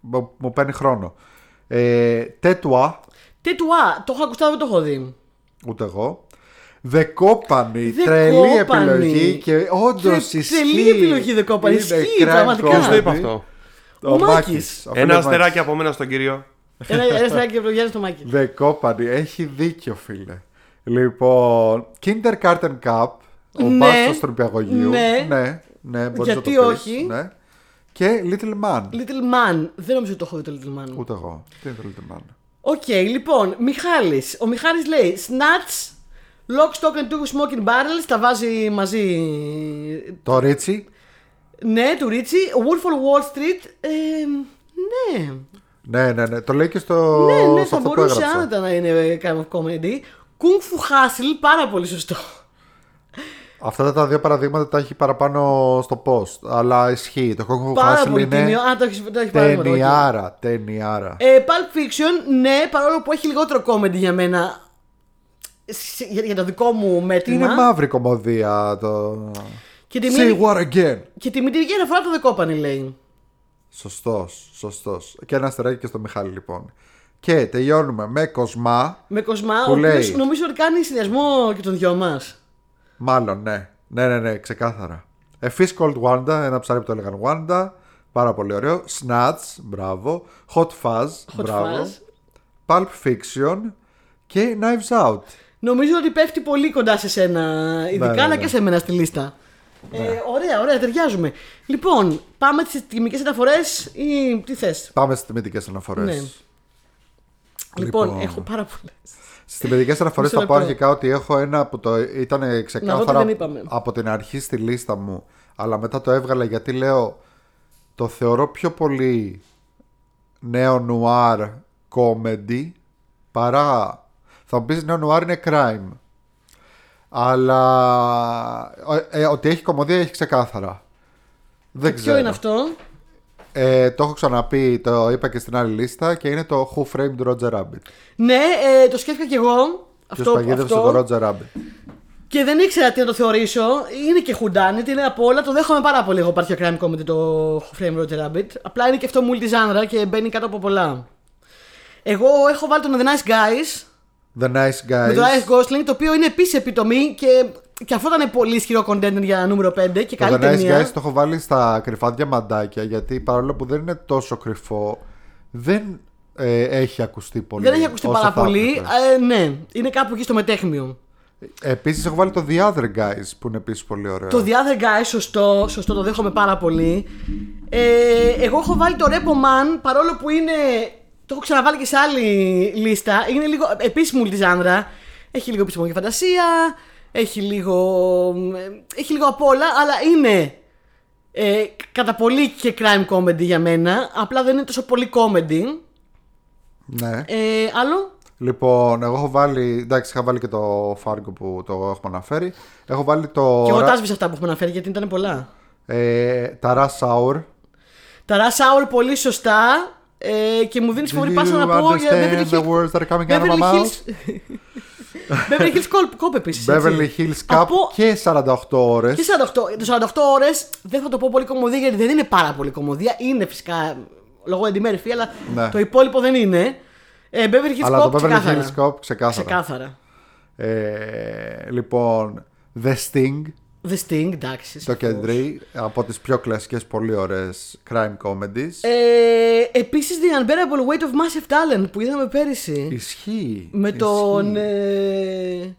μου, μου παίρνει χρόνο. Ε, Τέτουα,
Τι του α, το έχω ακουστά, δεν το έχω δει.
ούτε εγώ. The Company.
The
Τρελή
Company.
επιλογή και όντως
Τρε-
ισχύει.
τρελή επιλογή The Company.
Είναι
Ισχύει,
crime
πραγματικά.
Ποιος το
comedy.
είπε αυτό;
Ο,
Ο
Μάκης.
Μάκης.
Ο φίλος
Ένα
Μάκης.
αστεράκι από μένα στον κύριο.
Ένα ένα στεράκι και Γιάννη στο μάκι.
The Company. Έχει δίκιο, φίλε. Λοιπόν, Kindergarten Cup. Ο
Ναι.
μπάστος του νηπιαγωγείου.
Ναι.
ναι, ναι μπορείς
Γιατί
να το πεις,
όχι;
Ναι. Και Little Man.
Little Man. Δεν νομίζω ότι το έχω δει το Little Man.
Ούτε εγώ. Τι είναι το Little Man;
Οκ, λοιπόν, Μιχάλης. Ο Μιχάλης λέει Snatch, Lock, Stock and Two Smoking Barrels. Τα βάζει μαζί.
Του Ρίτσι.
Ναι, του Ρίτσι. Wolf of Wall Street. Ε, ναι.
Ναι, ναι, ναι. Το λέει και στο.
Ναι, ναι,
σε
θα
αυτό που
μπορούσε
έγραψα.
άνετα να είναι kind of comedy. Kung Fu Hustle, πάρα πολύ σωστό.
Αυτά τα δύο παραδείγματα τα έχει παραπάνω στο post. Αλλά ισχύει. Το Kung Fu
Πάρα
Hustle
πολύ
είναι
τίμιο. Α, το έχει το έχεις παράδειγμα, οκ.
ταινιάρα. Ταινιάρα.
Ε, Pulp Fiction, ναι, παρόλο που έχει λιγότερο comedy για μένα. σε- Για, για το δικό μου μέτρημα.
Είναι μαύρη κωμωδία το.
Και τη,
Say
μη,
what again.
και τη μητρική αναφορά το The Company λέει.
Σωστός, σωστός. Και ένα αστεράκι και στο Μιχάλη λοιπόν. Και τελειώνουμε με Κοσμά.
Με Κοσμά,
Που
ο οποίος
λέει.
νομίζω ότι κάνει συνδυασμό και των δυο μας.
Μάλλον, ναι. Ναι, ναι, ναι, ξεκάθαρα. A Fish Called Wanda, ένα ψάρι που το έλεγαν Wanda. Πάρα πολύ ωραίο. Snatch, μπράβο. Hot Fuzz, μπράβο. Pulp Fiction και Knives Out.
Νομίζω ότι πέφτει πολύ κοντά σε σένα, ειδικά
ναι,
αλλά
ναι.
και σε μένα στη λίστα. Ε, ωραία, ωραία, ταιριάζουμε. Λοιπόν, πάμε στις τιμικές αναφορές ή τι θες;
Πάμε στις τιμητικές αναφορές.
Ναι. Λοιπόν,
Λοιπόν.
έχω πάρα πολλές.
Στι τιμητικέ αναφορές
Μισό
θα πω
λεπτό.
αρχικά ότι έχω ένα που το ήταν
Να δω τι
ξεκάθαρα
δεν είπαμε.
από την αρχή στη λίστα μου, αλλά μετά το έβγαλα γιατί λέω το θεωρώ πιο πολύ νέο νουάρ comedy παρά. Θα μου πεις νέο νουάρ είναι crime. Αλλά ε, ε, ότι έχει κομμωδία έχει ξεκάθαρα. Δεν ξέρω.
Ποιο είναι αυτό;
Ε, το έχω ξαναπεί, το είπα και στην άλλη λίστα και είναι το Who Framed Roger Rabbit.
Ναι, ε, το σκέφτηκα κι εγώ.
Ποιος
Αυτό,
παγίδευσε
αυτό.
το Roger Rabbit.
Και δεν ήξερα τι να το θεωρήσω. Είναι και χουντάνι, είναι από όλα. Το δέχομαι πάρα πολύ εγώ πάρει crime comedy το Frame Roger Rabbit. Απλά είναι και αυτό multi-genre και μπαίνει κάτω από πολλά. Εγώ έχω βάλει τον The Nice Guys
The Nice Guys.
με τον Ryan Gosling, το οποίο είναι επίσης επιτομή και, και αυτό ήταν πολύ ισχυρό contender για νούμερο 5 και
Το
καλή
The Nice
ταινία.
Guys το έχω βάλει στα κρυφά διαμαντάκια γιατί παρόλο που δεν είναι τόσο κρυφό, δεν ε, έχει ακουστεί πολύ.
Δεν έχει ακουστεί
όσο
πάρα
θα
πολύ.
έπρεπε.
Ε, ναι, είναι κάπου εκεί στο μετέχνιο.
Επίσης έχω βάλει το The Other Guys που είναι επίσης πολύ ωραίο.
Το The Other Guy, σωστό, σωστό, το δέχομαι πάρα πολύ. Ε, εγώ έχω βάλει το Repo Man, παρόλο που είναι. Το έχω ξαναβάλει και σε άλλη λίστα. Είναι λίγο επίσης multi-genre. Έχει λίγο επιστημονική φαντασία. Έχει λίγο. ε, Έχει λίγο απ' όλα, αλλά είναι. Ε, κατά πολύ και crime comedy για μένα. Απλά δεν είναι τόσο πολύ comedy.
Ναι.
Ε, άλλο;
Λοιπόν, εγώ έχω βάλει. Εντάξει, είχα βάλει και το Fargo που το έχουμε αναφέρει. Έχω βάλει το.
Και εγώ τα άσβησα αυτά που έχουμε αναφέρει γιατί ήταν πολλά.
Ε, τα Rush Hour.
Τα Rush Hour πολύ σωστά. Ε, και μου δίνεις φοβερή πάσα να πω για Beverly
understand the
Hills.
words that are coming out of my
Beverly
mouth?
Hills. Beverly Hills Cop, Cop επίσης.
Beverly Hills Cup
Από-
και 48 ώρες.
Και 48, το 48 ώρες δεν θα το πω πολύ κομμωδία γιατί δεν είναι πάρα πολύ κομμωδία. Είναι φυσικά λόγω Eddie Murphy, αλλά
Ναι.
το υπόλοιπο δεν είναι. Ε, Beverly Hills
Αλλά
Cop
το Beverly
ξεκάθαρα.
Hills Cop ξεκάθαρα.
Ξεκάθαρα.
Ε, λοιπόν, The Sting,
The Sting, εντάξει.
το
σαφώς.
Κεντρί, από τις πιο κλασικές πολύ ωραίες crime comedies.
Ε, Επίσης, The Unbearable Weight of Massive Talent που είδαμε πέρυσι.
Ισχύει.
Με
ισχύει.
τον. Ε,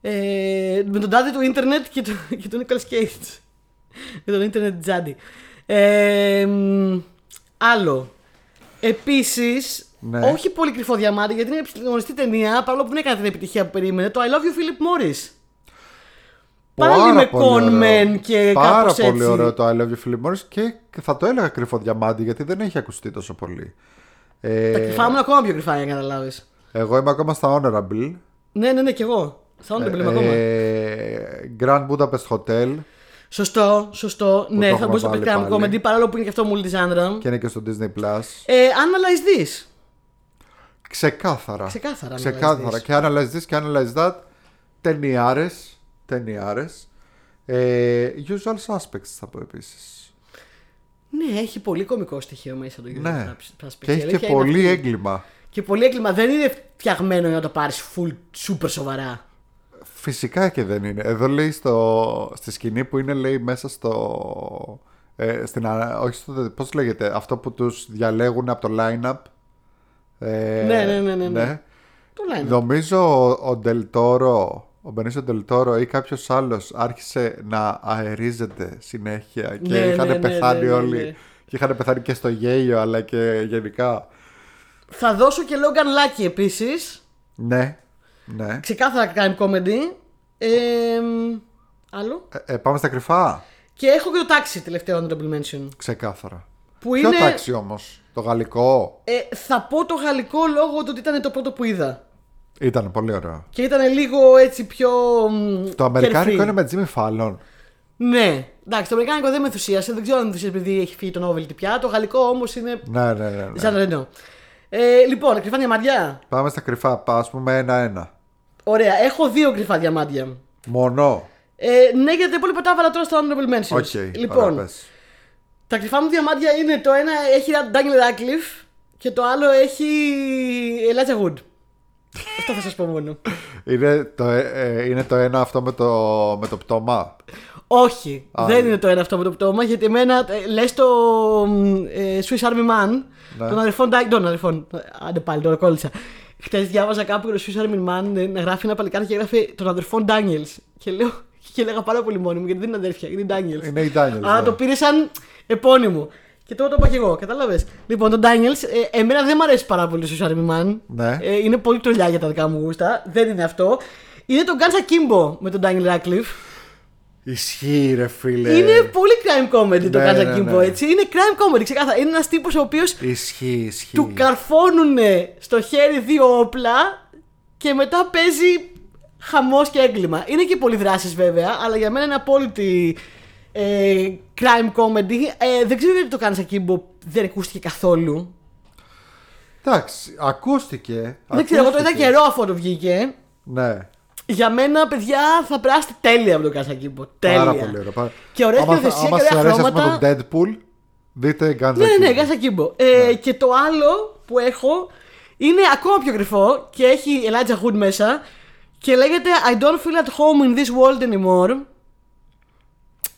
ε, με τον τάδε του ίντερνετ και, το, και τον Nicolas Cage. με τον ίντερνετ τζάντι. Ε, μ, άλλο. Επίσης,
Ναι.
όχι πολύ κρυφό διαμάτι γιατί είναι γνωστή ταινία παρόλο που δεν έκανε την επιτυχία που περίμενε. Το I Love You Philip Morris. Πάλι με
πολύ ωραίο.
κόνμεν και
Πάρα
κάπως
πολύ
έτσι.
ωραίο το I Love You Philip Morris και θα το έλεγα κρυφό διαμάντι γιατί δεν έχει ακουστεί τόσο πολύ. Ε,
Τα κρυφά μου είναι ακόμα πιο κρυφά για να καταλάβεις.
εγώ είμαι ακόμα στα Honorable.
Ναι, ναι, ναι, κι εγώ. Θα όνομα
Ε,
ε, ακόμα.
ε, Grand Budapest Hotel
Σωστό, σωστό. ναι,
το
θα
έχουμε
μπορούσε να πει
βάλει
crime
πάλι.
comedy παρόλο που είναι και αυτό multi-genre.
και είναι και στο Disney Plus.
Ε, analyze this.
Ξεκάθαρα.
Ξεκάθαρα, Analyze
Ξεκάθαρα.
This.
Και Analyze This και Analyze That. Ταινιάρες. Ταινιάρες. Ε, usual Suspects θα πω επίσης.
Ναι, έχει πολύ κωμικό στοιχείο μέσα το
Ναι.
Usual Suspects.
Και
Η
έχει και
αλήθεια είναι
πολύ
αυτή.
έγκλημα.
Και πολύ έγκλημα. Δεν είναι φτιαγμένο για να το πάρεις full super σοβαρά.
Φυσικά και δεν είναι. Εδώ λέει στο, στη σκηνή που είναι λέει μέσα στο... Ε, στην, α- όχι στο... Πώς λέγεται, αυτό που τους διαλέγουν από το line-up. Ε,
Ναι, ναι, ναι, ναι, ναι. Το λένε.
Νομίζω ο, ο Ντελτόρο, ο Μπενίσιο Ντελτόρο ή κάποιος άλλος άρχισε να αερίζεται συνέχεια και
Ναι,
είχαν
ναι, ναι,
πεθάνει
ναι, ναι,
όλοι.
ναι.
Και είχαν πεθάνει και στο γέλιο αλλά και γενικά.
Θα δώσω και Logan Lucky επίσης.
Ναι, ναι.
Ξεκάθαρα crime comedy. Ε, μ, άλλο.
Ε, ε, πάμε στα κρυφά.
Και έχω και το τάxi τελευταίο honorable mention.
Ξεκάθαρα.
Που
Ποιο
είναι.
τάξη όμως, το γαλλικό;
Ε, θα πω το γαλλικό λόγω του ότι ήταν το πρώτο που είδα.
Ήταν πολύ ωραίο.
Και ήταν λίγο έτσι πιο. μ,
Το αμερικάνικο
carefree.
είναι με Jimmy Fallon.
Ναι. Εντάξει, το αμερικάνικο δεν με ενθουσίασε. Δεν ξέρω αν με ενθουσίασε επειδή έχει φύγει το novelty πια. Το γαλλικό όμως είναι.
Ναι, ναι, ναι. ναι.
Ζαν Ρενό. Ε, λοιπόν, κρυφά διαμάντια.
Πάμε στα κρυφά, ας πούμε ένα-ένα.
Ωραία, έχω δύο κρυφά διαμάντια.
Μόνο.
Ε, ναι, γιατί δεν πολύ τα 'βαλα τώρα στο honorable mentions.
OK.
λοιπόν,
ωραία, πες.
τα κρυφά μου διαμάντια είναι το ένα έχει Daniel Radcliffe και το άλλο έχει Elijah Wood. Αυτό θα σας πω μόνο.
Είναι το, ε, ε, είναι το ένα αυτό με το, με το πτώμα;
Όχι,
Α,
δεν
ναι.
είναι το ένα αυτό με το πτώμα, γιατί εμένα ε, λες το ε, Swiss Army Man,
Ναι.
των αδερφών Ντάγκ, των αδερφών, άντε πάλι τώρα κόλλησα. Χθε διάβαζα κάπου το Swiss Army Man ε, να γράφει ένα παλικάρι και έγραφε των αδερφών Daniels. Και λέω, και έλεγα πάρα πολύ μόνη μου, γιατί δεν είναι αδέρφια, είναι Daniels.
Είναι η Daniels.
Αλλά
ναι.
το πήρε σαν επώνυμο. Και τώρα το είπα και εγώ, κατάλαβες. Λοιπόν, τον Daniels, ε, εμένα δεν μου αρέσει πάρα πολύ το Swiss Army Man.
Ναι.
Ε, είναι πολύ τρολιά για τα δικά μου γούστα. Δεν είναι αυτό. Είναι το Guns Akimbo με τον Daniel Radcliffe.
Ισχύει, ρε φίλε.
Είναι πολύ crime comedy το
Ναι,
Guns
ναι,
Akimbo,
ναι.
έτσι. Είναι crime comedy, ξεκάθαρα. Είναι ένας τύπος ο οποίος
Ισχύει, ισχύει.
του καρφώνουν στο χέρι δύο όπλα και μετά παίζει χαμός και έγκλημα. Είναι και πολύ δράσει βέβαια, αλλά για μένα είναι απόλυτη ε, crime comedy. Ε, δεν ξέρω γιατί το κάνεις Akimbo δεν ακούστηκε καθόλου.
Εντάξει, ακούστηκε.
Δεν ξέρω, εγώ το είδα
ακούστηκε.
καιρό αφού το βγήκε.
Ναι.
Για μένα, παιδιά, θα περάσετε τέλεια από το Guns Akimbo. Τέλεια.
Πάρα πολύ ωραίο. Πάρα-
Και ωραία
Άμα θα-
σκηνοθεσία
άμα
και ωραία
σας αρέσει, ας
χρώματα.
πούμε, το Deadpool, δείτε Guns
Ναι, ναι,
Akimbo.
Γκάζα Κίμπο. Ε, Και το άλλο που έχω είναι ακόμα πιο κρυφό και έχει Elijah Hood μέσα και λέγεται I don't feel at home in this world anymore.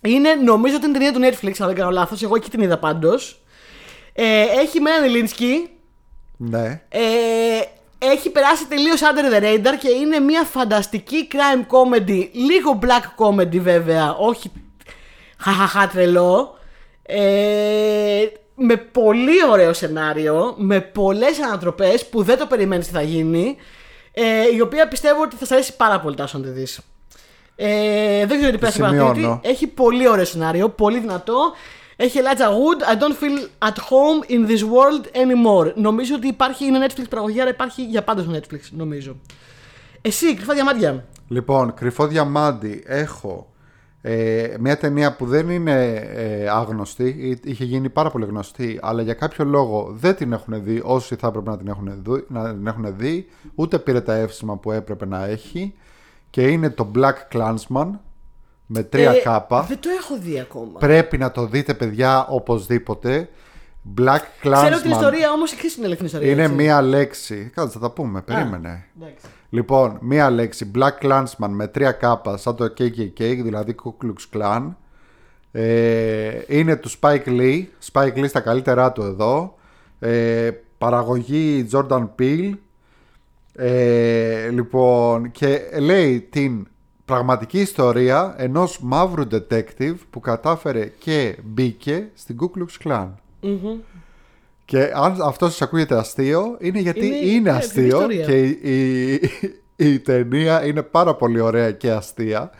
Είναι, νομίζω ότι είναι ταινία του Netflix, αν δεν κάνω λάθος. Εγώ εκεί την είδα πάντως. Ε, έχει με έναν Ελίνσκι.
Ναι.
Ε, έχει περάσει τελείως under the radar και είναι μια φανταστική crime comedy. Λίγο black comedy βέβαια, όχι χαχαχά τρελό. Ε, με πολύ ωραίο σενάριο, με πολλές ανατροπές που δεν το περιμένεις τι θα γίνει. Ε, η οποία πιστεύω ότι θα σας αρέσει πάρα πολύ τάσο να τη δεις. Ε, δεν ξέρω τι πέρασε
σημειώνω.
παρατήρητη. Έχει πολύ ωραίο σενάριο, πολύ δυνατό. Έχει Elijah Wood. I don't feel at home in this world anymore. Νομίζω ότι υπάρχει, είναι Netflix παραγωγή, άρα υπάρχει για πάντα στο Netflix, νομίζω. Εσύ, κρυφά διαμάντια.
Λοιπόν, κρυφό διαμάντι έχω ε, μια ταινία που δεν είναι ε, άγνωστη, εί- είχε γίνει πάρα πολύ γνωστή, αλλά για κάποιο λόγο δεν την έχουν δει όσοι θα έπρεπε να την έχουν δει, να την έχουν δει ούτε πήρε τα εύσημα που έπρεπε να έχει και είναι το Black Clansman με τρία
Ε,
κάπα.
Δεν το έχω δει ακόμα.
Πρέπει να το δείτε παιδιά οπωσδήποτε. Black Clansman
Ξέρω την ιστορία όμως, εξή είναι αληθινή ιστορία.
είναι
έτσι.
μία λέξη. Κάτσε θα τα πούμε, περίμενε.
Εντάξει.
Λοιπόν, μία λέξη, Black Clansman με τρία κάπα, σαν το KKK, δηλαδή Ku Klux Klan. Ε, είναι του Spike Lee, Spike Lee στα καλύτερά του εδώ. Ε, παραγωγή Jordan Peele. Ε, λοιπόν, και λέει την πραγματική ιστορία ενός μαύρου detective που κατάφερε και μπήκε στην Ku Klux Klan. Και αν αυτός σας ακούγεται αστείο, είναι γιατί
Είναι-
είναι,
ναι,
αστείο
ιστορία.
και η, η, η ταινία είναι πάρα πολύ ωραία και αστεία.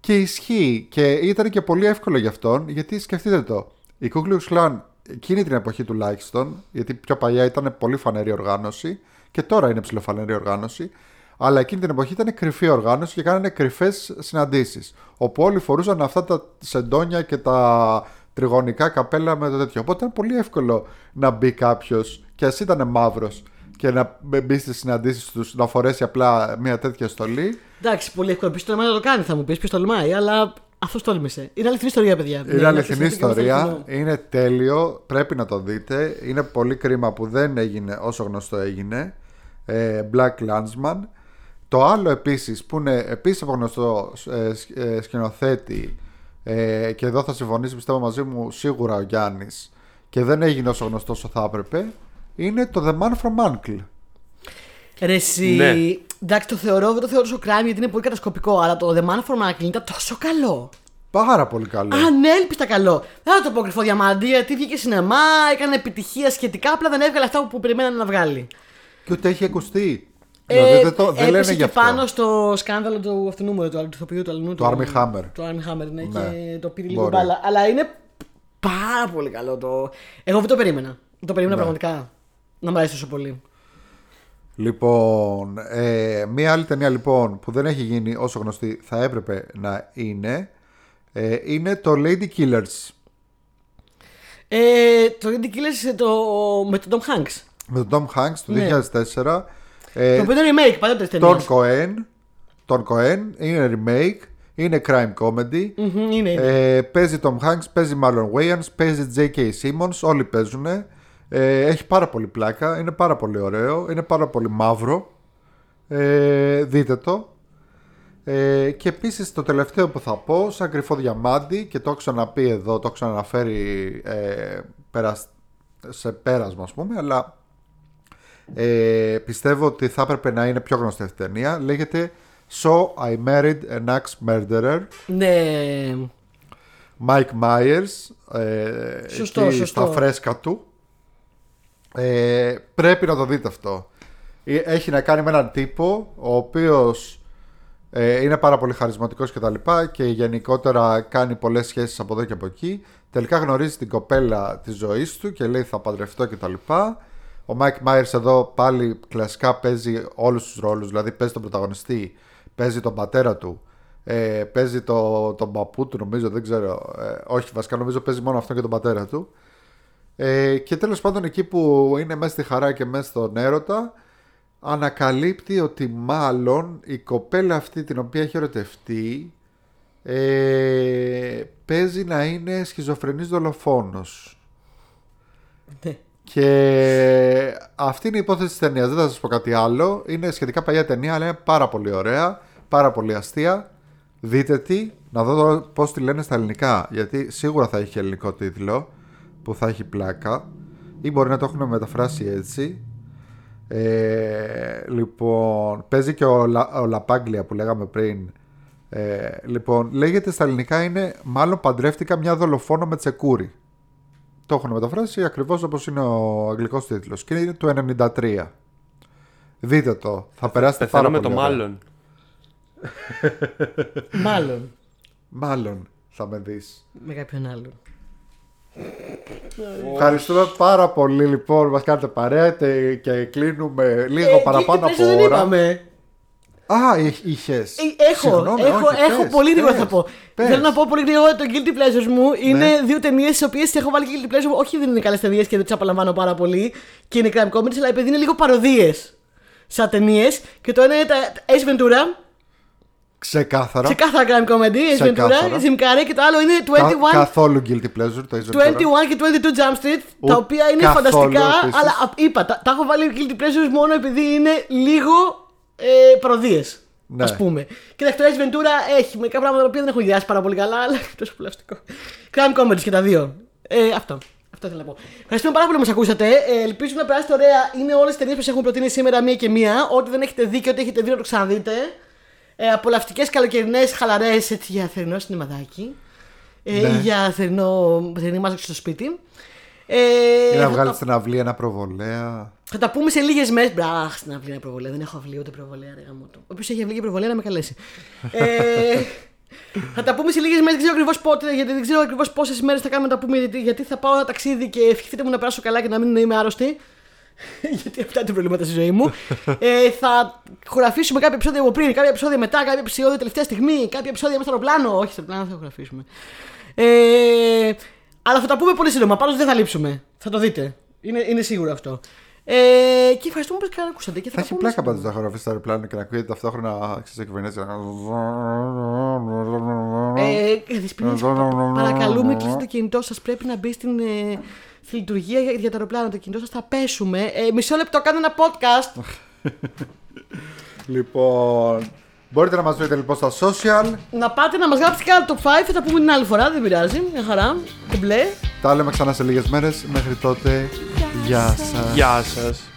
Και ισχύει. Και ήταν και πολύ εύκολο για αυτόν, γιατί σκεφτείτε το. Η Ku Klux Klan εκείνη την εποχή τουλάχιστον, γιατί πιο παλιά ήταν πολύ φανερή οργάνωση και τώρα είναι ψηλοφανερή οργάνωση, αλλά εκείνη την εποχή ήταν κρυφή οργάνωση και κάνανε κρυφές συναντήσεις. Όπου όλοι φορούσαν αυτά τα σεντόνια και τα τριγωνικά καπέλα με το τέτοιο. Οπότε ήταν πολύ εύκολο να μπει κάποιος και ας ήταν μαύρος και να μπει στις συναντήσεις τους να φορέσει απλά μια τέτοια στολή.
Εντάξει, πολύ εύκολο. Ποιο τολμάει να το κάνει, θα μου πεις, ποιο τολμάει, αλλά αυτός τόλμησε. Είναι αληθινή ιστορία, παιδιά.
Είναι
Ναι,
αληθινή
αληθινή και
ιστορία.
αληθινό.
Είναι τέλειο. Πρέπει να το δείτε. Είναι πολύ κρίμα που δεν έγινε όσο γνωστό έγινε. Ε, Black Landsman. Το άλλο επίσης που είναι επίσης από γνωστό ε, σκ- ε, σκηνοθέτη ε, και εδώ θα συμφωνήσει πιστεύω μαζί μου σίγουρα ο Γιάννης και δεν έγινε όσο γνωστός όσο θα έπρεπε είναι το The Man from Uncle.
Ρε εσύ,
Ναι.
Εντάξει το θεωρώ, δεν το θεωρώ τόσο crime γιατί είναι πολύ κατασκοπικό, αλλά το The Man for Macklin ήταν τόσο καλό.
Πάρα πολύ καλό.
Ανέλπιστα καλό. Δεν θα το πω κρυφό διαμάντι γιατί βγήκε σινεμά, έκανε επιτυχία σχετικά, απλά δεν έβγαλε αυτά που περιμένανε να βγάλει.
Και ούτε έχει ακουστεί.
Ε,
δηλαδή δεν, το, δεν
έπεσε
λένε
και
γι' αυτό.
πάνω στο σκάνδαλο του αυτού νούμερου, του, του ηθοποιού του αλλού.
Το Armie Hammer.
Το Armie Hammer, ναι,
Ναι.
και το πήρε λίγο
Μπορεί.
μπάλα. Αλλά είναι πάρα πολύ καλό το. Εγώ δεν το περίμενα. Το περίμενα
Ναι.
πραγματικά να μου αρέσει τόσο πολύ.
Λοιπόν, ε, μία άλλη ταινία λοιπόν που δεν έχει γίνει όσο γνωστή θα έπρεπε να είναι ε, είναι το Lady Killers
Ε, το Indie Killers το, με τον Tom Hanks.
με τον Tom Hanks του
Ναι.
2004 ε,
το οποίο είναι remake παλιότερη
τον
ταινία.
Cohen τον Cohen είναι remake είναι crime comedy
Είναι, είναι.
ε, παίζει Tom Hanks, παίζει Marlon Wayans παίζει J.K. Simmons όλοι παίζουν ε, έχει πάρα πολύ πλάκα είναι πάρα πολύ ωραίο είναι πάρα πολύ μαύρο. Ε, δείτε το. Ε, και επίσης το τελευταίο που θα πω σαν κρυφό διαμάντι και το έχω ξαναπεί εδώ το έχω ξαναφέρει ε, πέρα, σε πέρασμα ας πούμε αλλά ε, πιστεύω ότι θα έπρεπε να είναι πιο γνωστή αυτή η ταινία. Λέγεται So I Married an Axe Murderer.
Ναι.
Mike Myers ε,
Σωστό,
εκεί
σωστό.
στα φρέσκα του ε, πρέπει να το δείτε αυτό. Ε, έχει να κάνει με έναν τύπο ο οποίος ε, είναι πάρα πολύ χαρισματικός και τα λοιπά και γενικότερα κάνει πολλές σχέσεις από εδώ και από εκεί. Τελικά γνωρίζει την κοπέλα της ζωής του και λέει θα παντρευτώ και τα λοιπά. Ο Mike Myers εδώ πάλι κλασικά παίζει όλους τους ρόλους δηλαδή παίζει τον πρωταγωνιστή παίζει τον πατέρα του ε, παίζει το, τον παππού του νομίζω δεν ξέρω ε, όχι βασικά νομίζω παίζει μόνο αυτό και τον πατέρα του ε, και τέλος πάντων εκεί που είναι μέσα στη χαρά και μέσα στον έρωτα ανακαλύπτει ότι μάλλον η κοπέλα αυτή την οποία έχει ερωτευτεί ε, παίζει να είναι σχιζοφρενής δολοφόνος.
ναι.
Και αυτή είναι η υπόθεση της ταινίας. Δεν θα σας πω κάτι άλλο. Είναι σχετικά παλιά ταινία, αλλά είναι πάρα πολύ ωραία, πάρα πολύ αστεία. Δείτε τι, να δω τώρα πώς τη λένε στα ελληνικά. Γιατί σίγουρα θα έχει ελληνικό τίτλο που θα έχει πλάκα. Ή μπορεί να το έχουν μεταφράσει έτσι. Ε, λοιπόν, παίζει και ο, Λα, ο Λαπάγκλια που λέγαμε πριν. Ε, λοιπόν, λέγεται στα ελληνικά είναι μάλλον παντρεύτηκα μια δολοφόνο με τσεκούρι. Το έχουν μεταφράσει ακριβώς όπως είναι ο αγγλικός τίτλος και είναι του 93. Δείτε το, θα περάσετε πάρα
Πεθαίνω
πολύ
με το
ωραία.
μάλλον.
Μάλλον.
Μάλλον θα με δεις.
Με κάποιον άλλον.
Ευχαριστούμε πάρα πολύ λοιπόν, μας κάνετε παρέα τε- και κλείνουμε λίγο
Ε,
παραπάνω
Guilty
από
Pleasure δεν
ώρα.
είπαμε.
Α, εί- είχες.
Ε, Έχω,
Συγγνώμη,
έχω,
όχι,
έχω
πες,
πολύ γρήγορα
πες,
θα πω.
πες.
Θέλω να πω πολύ γρήγορα το Guilty Pleasures μου είναι
Ναι.
δύο ταινίες τι οποίες έχω βάλει Guilty Pleasure μου. Όχι δεν είναι καλές ταινίες και δεν τις απολαμβάνω πάρα πολύ και είναι crime comedies, αλλά επειδή είναι λίγο παροδίες σαν ταινίες. Και το ένα είναι τα Ace Ventura,
Ξεκάθαρα.
ξεκάθαρα crime comedy, Ace
Ξεκάθαρα.
Ventura, Jim Carrey και το άλλο είναι
Κα-
21,
καθόλου guilty pleasure το Ace
21
Ventura.
και 22 Jump Street,
Ου-
τα οποία είναι
καθόλου
φανταστικά,
επίσης.
αλλά α, είπα, τα, τα έχω βάλει Guilty Pleasures μόνο επειδή είναι λίγο ε, παροδίες.
Ναι.
Α πούμε. Κοίταξε, το Ace Ventura έχει μερικά πράγματα τα οποία δεν έχουν ιδιάσει πάρα πολύ καλά, αλλά είναι τόσο πλαστικό. Crime comedies και τα δύο. Ε, αυτό. Αυτό θέλω να πω. Ευχαριστούμε πάρα πολύ που μας ακούσατε. Ε, ελπίζω να περάσετε ωραία. Είναι όλες τι ταινίες που σας έχουμε προτείνει σήμερα μία και μία. Ό,τι δεν έχετε δει και ό,τι έχετε δει να το ξαναδείτε. Ε, Απολαυτικέ καλοκαιρινές, χαλαρές έτσι για θερινό σινεμαδάκι. Ε,
Ναι.
ή για θερινό, θερινή μάζεξη στο σπίτι. Ε,
Ή να
θα,
βγάλεις
τα,
στην αυλή ένα προβολέα.
θα τα πούμε σε λίγες μέρες. Μπραχ, στην αυλή είναι προβολέα. Δεν έχω αυλή ούτε προβολέα. Ρε, γαμώτο. Όποιος έχει αυλή και προβολέα να με καλέσει. ε, θα τα πούμε σε λίγες μέρες. Δεν ξέρω ακριβώς πότε, γιατί δεν ξέρω ακριβώς πόσες μέρες θα κάνουμε να τα πούμε. Γιατί, γιατί θα πάω ένα ταξίδι και ευχηθείτε μου να περάσω καλά και να μην είμαι άρρωστη. γιατί αυτά είναι τα προβλήματα στη ζωή μου. ε, θα χωραφίσουμε κάποια επεισόδια από πριν, κάποια επεισόδια μετά, κάποια επεισόδια τελευταία στιγμή, κάποια επεισόδια μέσα στο αεροπλάνο. Όχι, στο αεροπλάνο θα χωραφίσουμε. Ε, αλλά θα τα πούμε πολύ σύντομα. Πάντως δεν θα λείψουμε. Θα το δείτε. Είναι, είναι σίγουρο αυτό. Ε, και ευχαριστούμε που καλά ακούσατε. Και θα,
θα έχει πλάκα πάντως να χωραφείς το αεροπλάνο και να ακούγεται ταυτόχρονα ξέρω κυβερνήσει.
Ε, παρακαλούμε, κλείστε το κινητό σας. Πρέπει να μπει στην. Ε, λειτουργία για, για το αεροπλάνο. Το κινητό σας θα πέσουμε. Ε, μισό λεπτό, κάνω ένα podcast.
Λοιπόν, μπορείτε να μας βρείτε λοιπόν στα social.
Να πάτε να μας γράψετε και άλλο top 5, θα τα πούμε την άλλη φορά, δεν πειράζει. Μια χαρά. Κουμπλέ.
Τα λέμε ξανά σε λίγες μέρες. Μέχρι τότε, γεια σας.
Γεια σας.